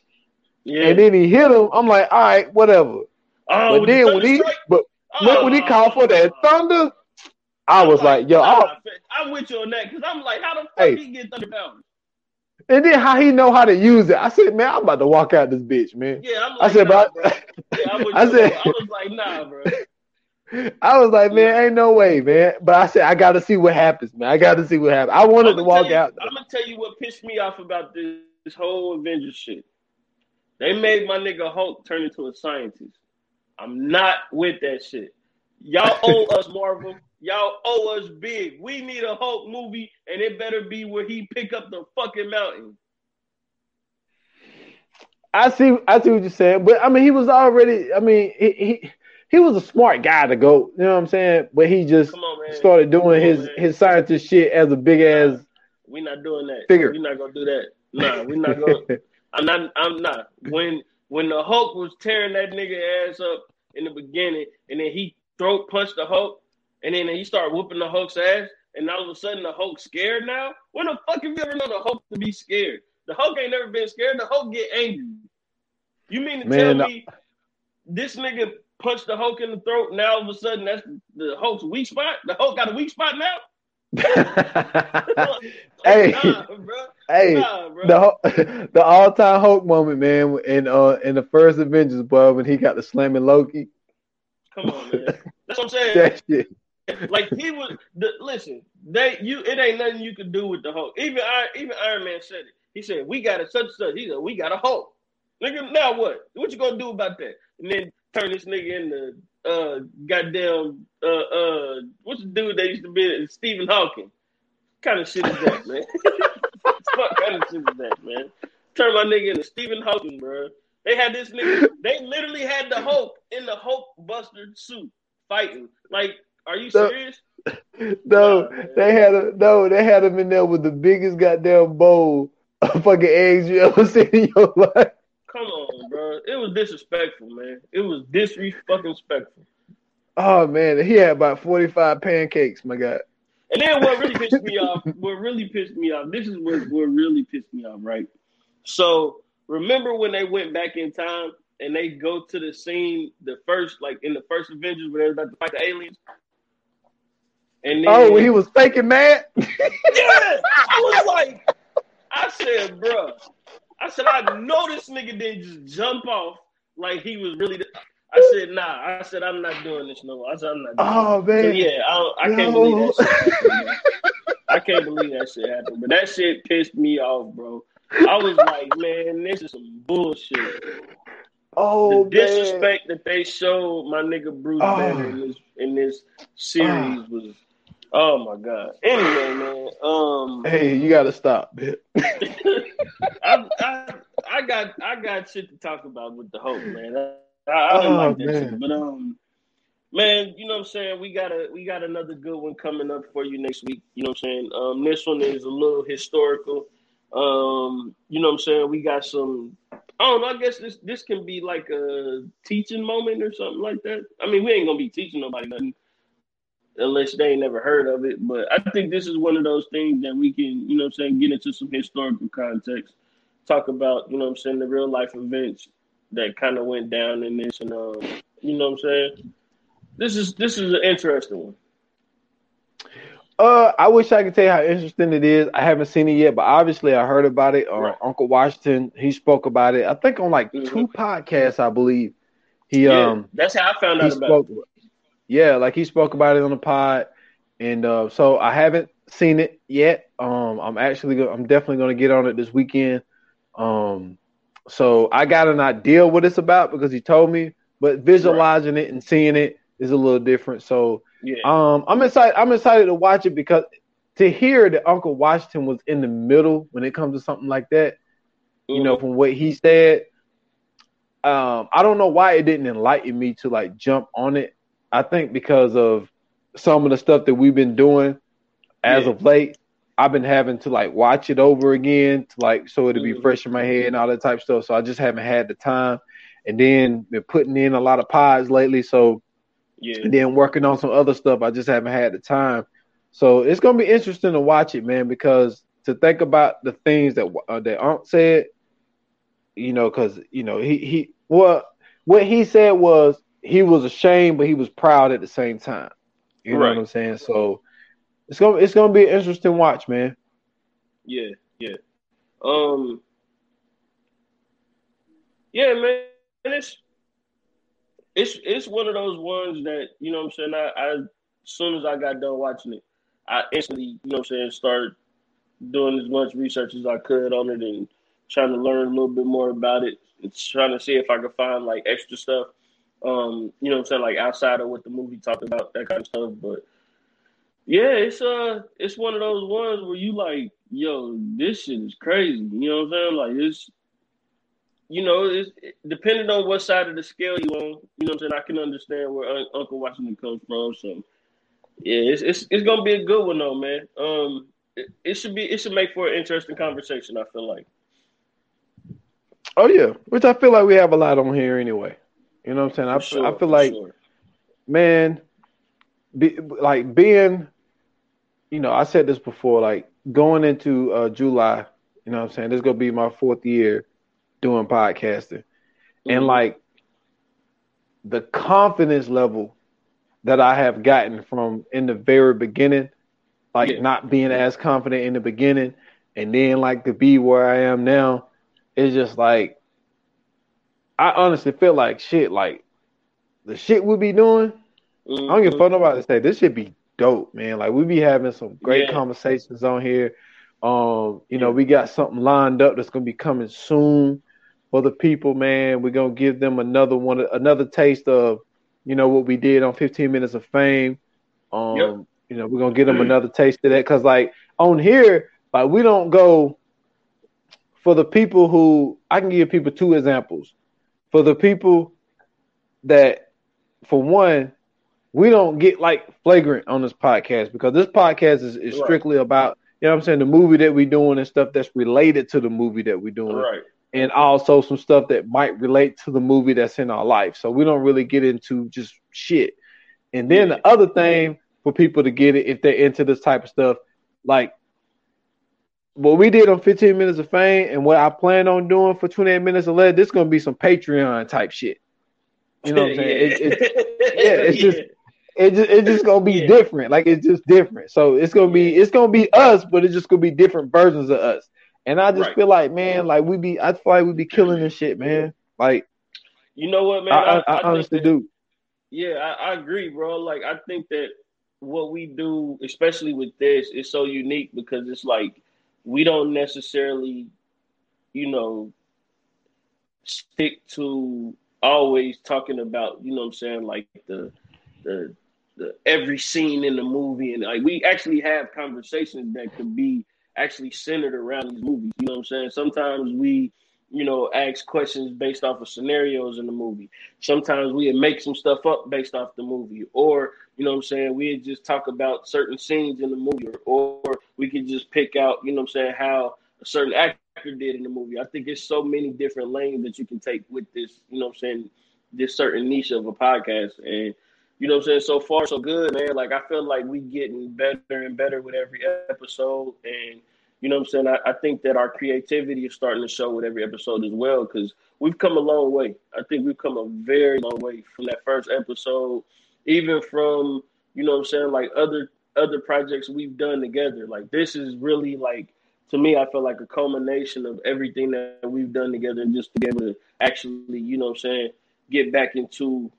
yeah. and then he hit him. I'm like, all right, whatever. Oh, but then when he, strike? but oh, when he called for that thunder, I was like, like yo, I, I'm with you on that because I'm like, how the fuck hey, he get thunder pounds? And then how he know how to use it. I said, man, I'm about to walk out this bitch, man. Yeah, I'm like, I said, nah, bro. Yeah, I said, I was like, nah, bro. I was like, man, ain't no way, man. But I said, I got to see what happens, man. I got to see what happens. I wanted to walk you, out. Though. I'm gonna tell you what pissed me off about this, this whole Avengers shit. They made my nigga Hulk turn into a scientist. I'm not with that shit. Y'all owe us Marvel. Y'all owe us big. We need a Hulk movie, and it better be where he pick up the fucking mountain. I see. I see what you're saying, but I mean, he was already. I mean, he he, he was a smart guy to go. You know what I'm saying? But he just on, started doing his on, his scientist shit as a big ass. We're not doing that. Figure. We're not gonna do that. Nah, we're not gonna. I'm not. I'm not. When when the Hulk was tearing that nigga ass up in the beginning, and then he throat punched the Hulk, and then he start whooping the Hulk's ass, and all of a sudden the Hulk's scared now. When the fuck have you ever known the Hulk to be scared? The Hulk ain't never been scared. The Hulk get angry. You mean to Man, tell me this nigga punched the Hulk in the throat? Now all of a sudden that's the Hulk's weak spot. The Hulk got a weak spot now. hey, nah, hey, nah, the the all time Hulk moment, man, in uh in the first Avengers, bro, when he got the slamming Loki. Come on, man. That's what I'm saying. that shit. Like he was. The, listen, they you. It ain't nothing you can do with the Hulk. Even I, even Iron Man said it. He said we got a such such. He said we got a Hulk. Nigga, now what? What you gonna do about that? And then turn this nigga into uh goddamn uh uh what's the dude that used to be Stephen Hawking? Kind of shit is that, man? what kind of shit is that, man? Turn my nigga into Stephen Hawking, bro. They had this nigga. They literally had the Hulk in the Hulk Buster suit fighting. Like, are you serious? No, they had a no. They had him in there with the biggest goddamn bowl of fucking eggs you ever seen in your life. Come on, bro. It was disrespectful, man. It was disrespectful. Oh man, he had about forty five pancakes, my god. And then what really pissed me off, what really pissed me off, this is what, what really pissed me off, right? So remember when they went back in time and they go to the scene, the first, like in the first Avengers, where they're about to fight the aliens. And then, oh, he was faking mad. yeah, I was like, I said, bro, I said, I know this nigga didn't just jump off like he was really. The, I said, nah. I said, I'm not doing this no more. I said, I'm not. oh man. So, yeah, I, I can't believe that. Shit happened, I can't believe that shit happened. But that shit pissed me off, bro. I was like, man, this is some bullshit. Oh, the disrespect man. that they showed my nigga Bruce oh. Banner in this in this series oh. was oh my god. Anyway, man. Um Hey, you gotta stop, man. I, I, I got I got shit to talk about with the hope, man. I, I don't oh, like that man. shit. But um man, you know what I'm saying? We got a we got another good one coming up for you next week. You know what I'm saying? Um this one is a little historical. Um, you know what I'm saying? We got some I don't know, I guess this this can be like a teaching moment or something like that. I mean, we ain't gonna be teaching nobody nothing unless they ain't never heard of it. But I think this is one of those things that we can, you know I'm saying, get into some historical context, talk about, you know I'm saying, the real life events that kind of went down in this and um, you know what I'm saying? This is this is an interesting one. Uh, I wish I could tell you how interesting it is. I haven't seen it yet, but obviously I heard about it. Or uh, Uncle Washington, he spoke about it. I think on like mm-hmm. two podcasts, I believe. He yeah, um, that's how I found out about it. Yeah, like he spoke about it on the pod, and uh, so I haven't seen it yet. Um, I'm actually, go- I'm definitely going to get on it this weekend. Um, so I got an idea what it's about because he told me, but visualizing right. it and seeing it is a little different. So yeah. um, I'm excited. I'm excited to watch it because to hear that Uncle Washington was in the middle when it comes to something like that, mm-hmm. you know, from what he said. Um, I don't know why it didn't enlighten me to like jump on it I think because of some of the stuff that we've been doing as Yeah. of late, I've been having to like watch it over again to like so it'll be Mhm. fresh in my head and all that type of stuff. So I just haven't had the time. And then been putting in a lot of pods lately. So Yeah. and then working on some other stuff. I just haven't had the time. So it's gonna be interesting to watch it, man, because to think about the things that uh, that Unc said, you know, because you know he he what what he said was he was ashamed, but he was proud at the same time. You know what I'm saying? So it's gonna it's gonna be an interesting watch, man. Yeah, yeah. Um Yeah, man. It's it's it's one of those ones that, you know what I'm saying, I, I as soon as I got done watching it, I instantly, you know what I'm saying, start doing as much research as I could on it and trying to learn a little bit more about it. And trying to see if I could find like extra stuff. Um, you know what I'm saying, like outside of what the movie talked about, that kind of stuff. But yeah, it's uh it's one of those ones where you like, yo, this shit is crazy. You know what I'm saying? Like it's you know, it's it, depending on what side of the scale you on, you know what I'm saying, I can understand where Un- Uncle Washington comes from. So yeah, it's it's it's gonna be a good one though, man. Um it, it should be it should make for an interesting conversation, I feel like. Oh yeah, which I feel like we have a lot on here anyway. You know what I'm saying? I, sure, I feel like sure. man, be, like being, you know, I said this before, like going into uh, July, you know what I'm saying? This is gonna be my fourth year doing podcasting. And Mhm. like the confidence level that I have gotten from in the very beginning, like Yeah. not being as confident in the beginning, and then like to be where I am now, is just like I honestly feel like shit, like the shit we be doing. I don't give a Mhm. fuck nobody to say this should be dope, man. Like we be having some great Yeah. conversations on here. Um, you know, we got something lined up that's gonna be coming soon for the people, man. We're gonna give them another one, another taste of, you know, what we did on 15 Minutes of Fame. Um, Yep. you know, we're gonna give them another taste of that because, like, on here, like we don't go for the people who I can give people two examples. For the people that, for one, we don't get like flagrant on this podcast because this podcast is, is Right. strictly about you know what I'm saying the movie that we're doing and stuff that's related to the movie that we're doing Right. and also some stuff that might relate to the movie that's in our life. So we don't really get into just shit. And then the other thing for people to get it if they're into this type of stuff, like what we did on 15 minutes of fame and what I plan on doing for 28 minutes or less, this is gonna be some Patreon type shit. You know what I'm saying? It, it, yeah, it's just it just it's just gonna be Yeah. different. Like it's just different. So it's gonna be it's gonna be us, but it's just gonna be different versions of us. And I just Right. feel like, man, like we be I feel like we be killing this shit, man. Like You know what, man? I, I, I, think honestly that- do. Yeah, I, I agree, bro. Like I think that what we do, especially with this, is so unique because it's like we don't necessarily, you know, stick to always talking about, you know what I'm saying, like the the the every scene in the movie and like we actually have conversations that could be actually centered around these movies. You know what I'm saying? Sometimes we, you know, ask questions based off of scenarios in the movie. Sometimes we make some stuff up based off the movie, or you know what I'm saying, we just talk about certain scenes in the movie, or, or we could just pick out, you know what I'm saying, how a certain actor did in the movie. I think it's so many different lanes that you can take with this, you know what I'm saying, this certain niche of a podcast. And you know what I'm saying, so far so good, man. Like I feel like we getting better and better with every episode. And you know what I'm saying? I, I think that our creativity is starting to show with every episode as well, because we've come a long way. I think we've come a very long way from that first episode, even from, you know what I'm saying, like other other projects we've done together. Like this is really like to me, I feel like a culmination of everything that we've done together and just to be able to actually, you know what I'm saying, get back into,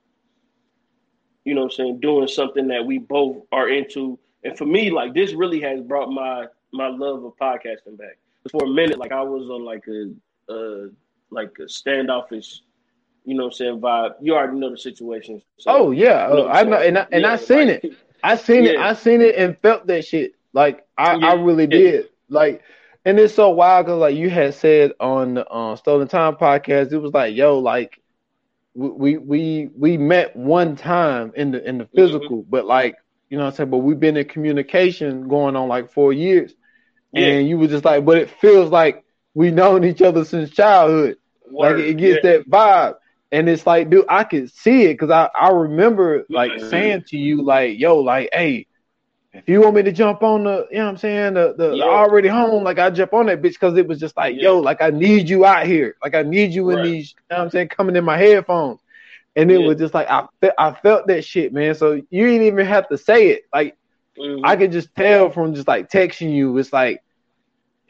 you know what I'm saying, doing something that we both are into. And for me, like this really has brought my my love of podcasting back. For a minute, like I was on like a uh like a standoffish, you know what I'm saying, vibe. You already know the situation. So, Oh yeah, you uh, I know, and I, and Yeah, I seen like- it. I seen it. Yeah. I seen it and felt that shit. Like I, Yeah. I really did. Like, and it's so wild because like you had said on the uh, Stolen Time podcast, it was like, yo, like we we we met one time in the in the physical, but like you you know what I'm saying? But we've been in communication going on like four years. Yeah. And you were just like, but it feels like we known each other since childhood. Word, Like it gets yeah. that vibe. And it's like, dude, I could see it because I, I remember like Mhm. saying to you, like, yo, like, hey, if you want me to jump on the, you know what I'm saying, the, the, the already home, like I jump on that bitch because it was just like, yo, like I need you out here. Like I need you in Right. these, you know what I'm saying, coming in my headphones. And it Yeah. was just like I fe- I felt that shit, man. So you didn't even have to say it. Like Mhm. I could just tell from just like texting you, it's like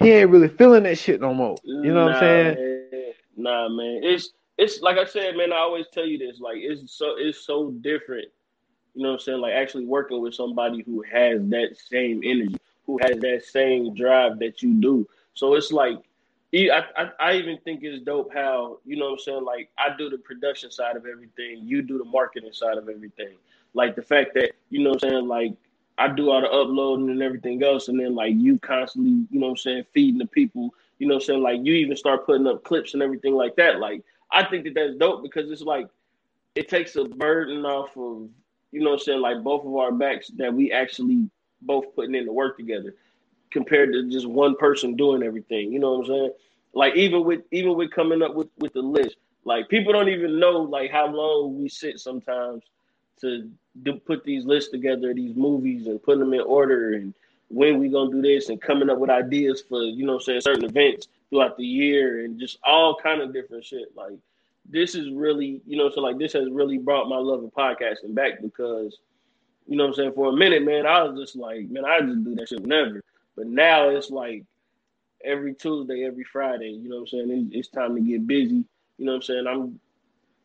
he ain't really feeling that shit no more. You know what I'm Nah, saying? man. Nah, man. It's it's like I said, man. I always tell you this. Like it's so it's so different. You know what I'm saying? Like actually working with somebody who has that same energy, who has that same drive that you do. So it's like, I I even think it's dope how you know what I'm saying. Like I do the production side of everything, you do the marketing side of everything. Like the fact that you know what I'm saying. Like I do all the uploading and everything else, and then like you constantly, you know what I'm saying, feeding the people. You know what I'm saying? Like you even start putting up clips and everything like that. Like I think that that's dope because it's like it takes a burden off of you know what I'm saying, like both of our backs that we actually both putting in the work together compared to just one person doing everything. You know what I'm saying? Like even with even with coming up with with the list, like people don't even know like how long we sit sometimes to do, put these lists together, these movies, and put them in order, and when we gonna do this, and coming up with ideas for you know saying certain events throughout the year, and just all kind of different shit. Like this is really you know so like this has really brought my love of podcasting back because you know I'm saying for a minute, man, I was just like, man, I just do that shit whenever, but now it's like every Tuesday, every Friday. You know I'm saying? It's time to get busy. You know I'm saying? I'm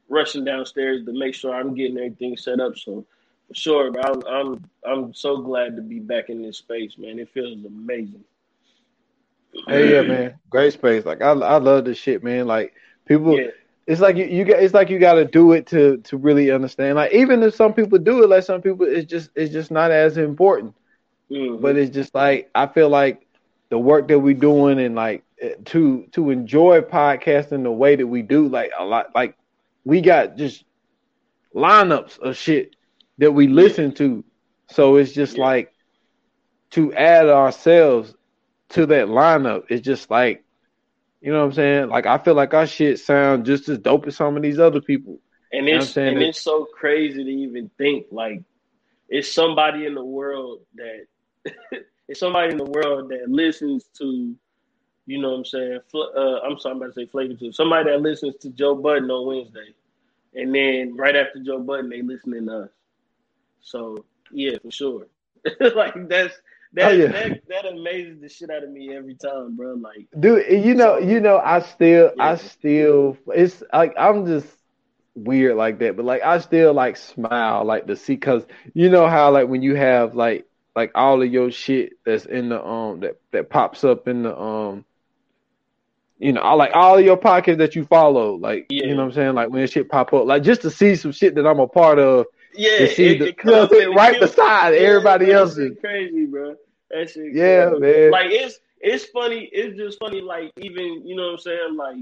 rushing downstairs to make sure I'm getting everything set up. So sure, bro, I'm I'm I'm so glad to be back in this space, man. It feels amazing. Hey, yeah, man, great space. Like I, I love this shit, man. Like people, Yeah, it's like you, you got, it's like you got to do it to to really understand. Like even if some people do it, like some people, it's just it's just not as important. Mhm. But it's just like I feel like the work that we're doing and like eh, to to enjoy podcasting the way that we do, like a lot, like we got just lineups of shit that we listen to. So it's just Yeah. like to add ourselves to that lineup. It's just like you know what I'm saying. Like I feel like our shit sound just as dope as some of these other people. and know it's and it's so crazy to even think like it's somebody in the world that it's somebody in the world that listens to, you know what I'm saying? Uh, I'm sorry, I'm about to say flavor to somebody that listens to Joe Budden on Wednesday, and then right after Joe Budden, they listening to us. So yeah, for sure. like that's that, Oh, yeah. that that amazes the shit out of me every time, bro. Like Dude, you know, you know, I still, I still, it's like I'm just weird like that, but like I still like smile like to see, cause you know how like when you have like like all of your shit that's in the um that that pops up in the um you know, all like all of your podcasts that you follow, like Yeah. you know what I'm saying, like when shit pop up, like just to see some shit that I'm a part of, yeah, it, the, it you know what I'm saying, right beside Yeah, everybody else's. crazy, bro. That shit Yeah, crazy. man. Like it's it's funny. It's just funny. Like even you know what I'm saying. Like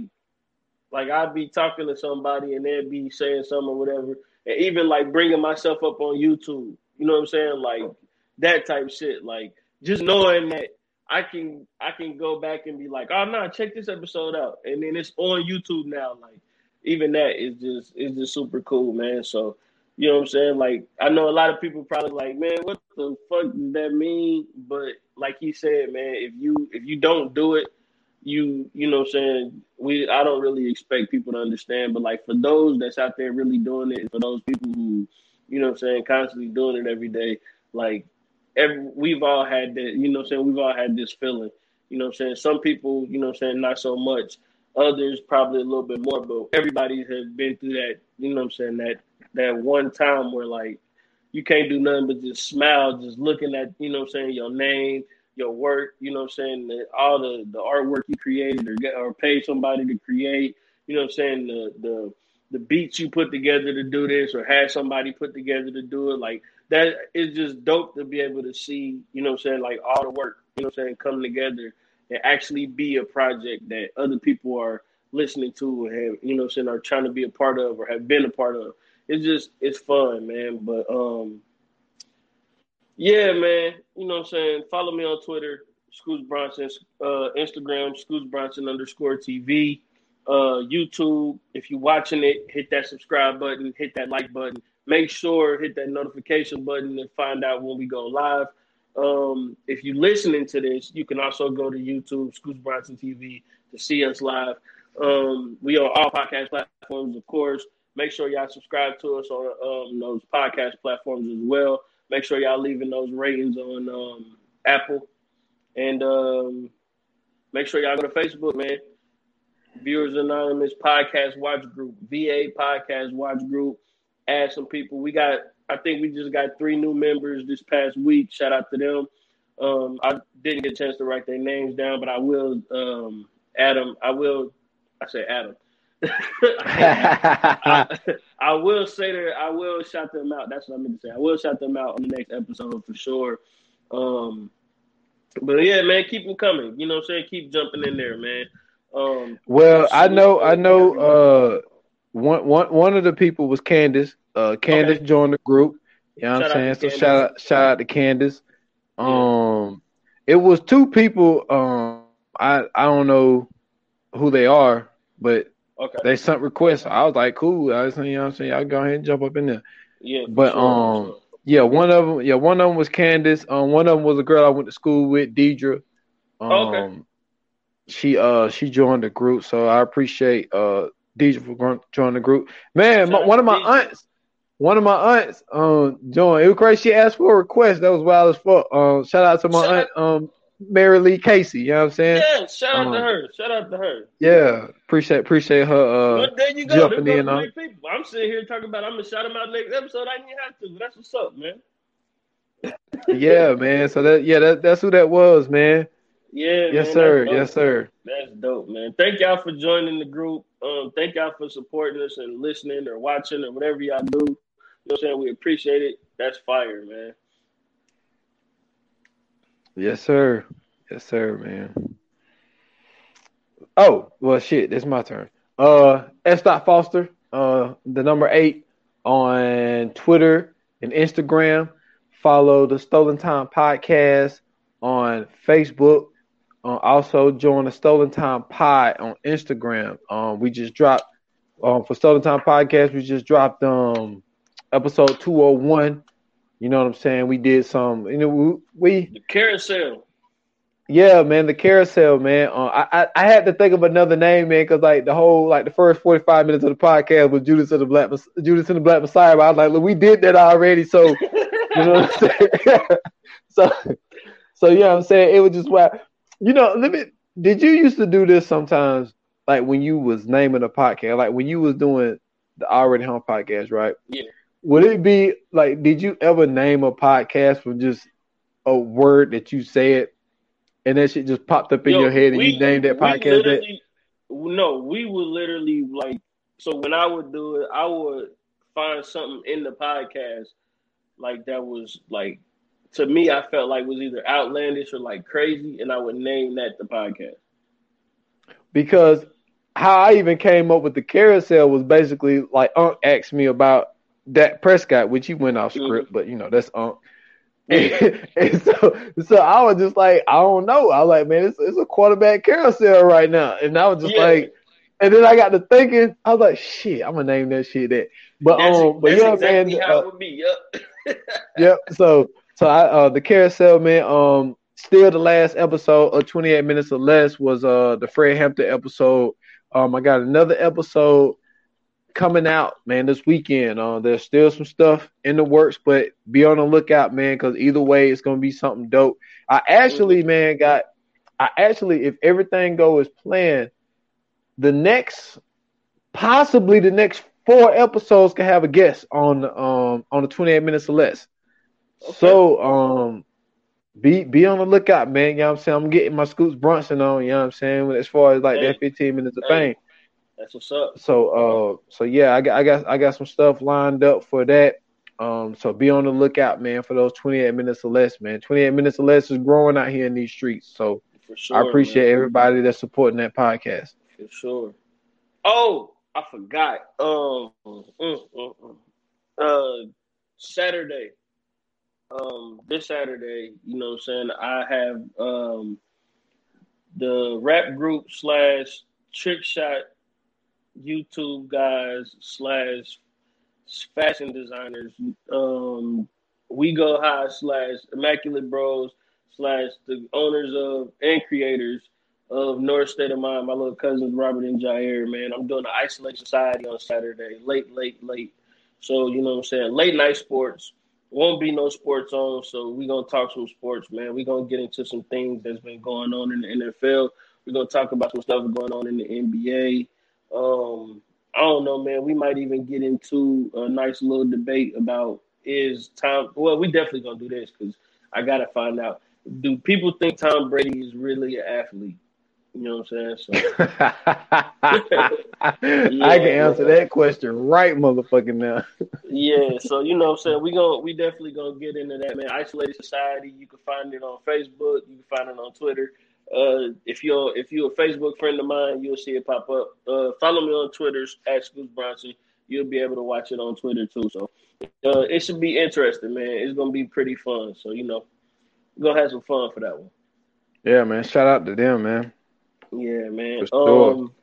like I'd be talking to somebody and they'd be saying something or whatever, and even like bringing myself up on YouTube. You know what I'm saying? Like that type shit. Like just knowing that I can I can go back and be like, oh no, check this episode out, and then it's on YouTube now. Like even that is just is just super cool, man. So. You know what I'm saying? Like I know a lot of people probably like, man, what the fuck does that mean? But like he said, man, if you if you don't do it, you you know what I'm saying, we I don't really expect people to understand. But like for those that's out there really doing it, for those people who, you know what I'm saying, constantly doing it every day, like every we've all had that, you know what I'm saying, we've all had this feeling. You know what I'm saying? Some people, you know what I'm saying, not so much. Others probably a little bit more, but everybody has been through that, you know what I'm saying, that that one time where like you can't do nothing but just smile, just looking at, you know I'm saying, your name, your work, you know I'm saying, the, all the, the artwork you created or get or pay somebody to create, you know I'm saying, the the the beats you put together to do this or have somebody put together to do it. Like that is just dope to be able to see, you know I'm saying, like all the work, you know I'm saying, come together and actually be a project that other people are listening to and have, you know I'm saying, are trying to be a part of or have been a part of it's just it's fun, man. But um, Yeah, man. You know what I'm saying? Follow me on Twitter, Scoots Bronson, uh, Instagram, Scoots Bronson underscore TV, uh, YouTube. If you're watching it, hit that subscribe button, hit that like button. Make sure hit that notification button and find out when we go live. Um, if you're listening to this, you can also go to YouTube, Scoots Bronson TV, to see us live. Um, we are all podcast platforms, of course. Make sure y'all subscribe to us on um, those podcast platforms as well. Make sure y'all leaving those ratings on um, Apple, and um, make sure y'all go to Facebook, man. Viewers Anonymous Podcast Watch Group, VA Podcast Watch Group. Add some people. We got, I think we just got three new members this past week. Shout out to them. Um, I didn't get a chance to write their names down, but I will. Um, Adam, I will. I say Adam. I, I, will say that I will shout them out. That's what I meant to say. I will shout them out on the next episode for sure. Um, but yeah, man, keep them coming. You know what I'm saying? Keep jumping in there, man. Um, well, I know, I know. Uh, one, one, one of the people was Candace. Uh, Candace okay. joined the group. You know what I'm saying? So shout out, shout out to Candace. Um, yeah. it was two people. Um, I, I don't know who they are, but Okay. They sent requests. I was like, cool. I was saying, you know what I'm saying? Y'all go ahead and jump up in there. Yeah. But sure, um sure. yeah, one of them, yeah, one of them was Candace. Um, one of them was a girl I went to school with, Deidre. Um, okay. She uh she joined the group, so I appreciate uh Deidre for joining the group. Man, my, one of my Deidre. aunts, one of my aunts, um, joined. It was crazy. She asked for a request. That was wild as fuck. Um, shout out to my shout aunt, um, Mary Lee Casey. You know what I'm saying? Yeah, shout out um, to her. Shout out to her. Yeah, appreciate appreciate her. Uh, well, there you go. Jumping in on. People. I'm sitting here talking about. I'm gonna shout them out next episode. I didn't have to. But that's what's up, man. yeah, man. So that yeah, that, that's who that was, man. Yeah. Yes, man, sir. Yes, sir. That's dope, man. Thank y'all for joining the group. Um, thank y'all for supporting us and listening or watching or whatever y'all do. You know what I'm saying? We appreciate it. That's fire, man. Yes, sir. Yes, sir, man. Oh, well, shit. It's my turn. Uh, S. Foster, uh, the number eight on Twitter and Instagram. Follow the Stolen Time podcast on Facebook. Uh, also join the Stolen Time Pod on Instagram. Um, we just dropped um for Stolen Time podcast. We just dropped um episode two hundred one. You know what I'm saying? We did some. You know we, we the carousel. Yeah, man, the carousel, man. Uh, I, I, I had to think of another name, man, because like the whole like the first forty five minutes of the podcast was Judas and the Black Judas and the Black Messiah. I was like, look, we did that already, so you know what I'm saying. so, so yeah, I'm saying it was just why, you know. Let me. Did you used to do this sometimes, like when you was naming a podcast, like when you was doing the Already Home podcast, right? Yeah. Would it be like? Did you ever name a podcast from just a word that you said? and that shit just popped up in Yo, your head and we, you named that podcast that? No, we would literally like so when I would do it, I would find something in the podcast like that was like to me I felt like was either outlandish or like crazy and I would name that the podcast. Because how I even came up with the carousel was basically like Unc asked me about Dak Prescott, which he went off script, mm-hmm. but you know, that's Unc. and, so, so I was just like, I don't know. I was like, man, it's, it's a quarterback carousel right now, and I was just yeah. like, and then I got to thinking, I was like, shit, I'm gonna name that shit that. But that's, um, but yeah, exactly man, how uh, it would be. Yep. yep. So, so I uh the carousel, man. Um, still the last episode of 28 minutes or less was uh the Fred Hampton episode. Um, I got another episode coming out, man, this weekend. Uh, there's still some stuff in the works, but be on the lookout, man, because either way, it's gonna be something dope. I actually, man, got I actually, if everything goes as planned, the next, possibly the next four episodes can have a guest on um on the 28 minutes or less. Okay. So um be be on the lookout, man. You know what I'm saying? I'm getting my Scoots Bronson on, you know what I'm saying? As far as like that 15 minutes of fame. That's what's up. So uh so yeah, I got I got I got some stuff lined up for that. Um so be on the lookout, man, for those 28 minutes or less, man. 28 minutes or less is growing out here in these streets. So sure, I appreciate man. everybody that's supporting that podcast. For sure. Oh, I forgot. Um mm, mm, mm. uh Saturday. um, this Saturday, you know what I'm saying, I have um, the rap group slash trick shot YouTube guys slash fashion designers. Um, we go high slash immaculate bros slash the owners of and creators of North State of Mind. My little cousins Robert and Jair. Man, I'm doing the Isolate Society on Saturday, late, late, late. So you know what I'm saying, late night sports. Won't be no sports on, so we're gonna talk some sports, man. We're gonna get into some things that's been going on in the NFL. We're gonna talk about some stuff going on in the NBA. Um, I don't know, man. We might even get into a nice little debate about is Tom. Well, we definitely gonna do this because I gotta find out. Do people think Tom Brady is really an athlete? You know what I'm saying? So, I can answer that question right motherfucking now. yeah, so you know what I'm saying? We going we definitely gonna get into that, man. Isolated Society, you can find it on Facebook, you can find it on Twitter. Uh, if you're if you're a Facebook friend of mine, you'll see it pop up. Uh, follow me on Twitter at Scoots Bronson. You'll be able to watch it on Twitter too. So uh, it should be interesting, man. It's gonna be pretty fun. So you know, we're gonna have some fun for that one. Yeah, man. Shout out to them, man. Yeah, man. Sure. Um,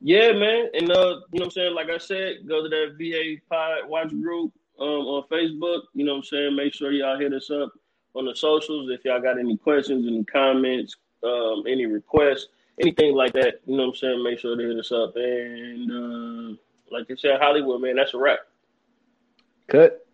yeah, man. And uh, you know what I'm saying? Like I said, go to that VA Pod Watch group um on Facebook. You know what I'm saying? Make sure y'all hit us up on the socials if y'all got any questions, any comments, um, any requests, anything like that. You know what I'm saying? Make sure to hit us up. And uh, like I said, Hollywood, man, that's a wrap. Cut.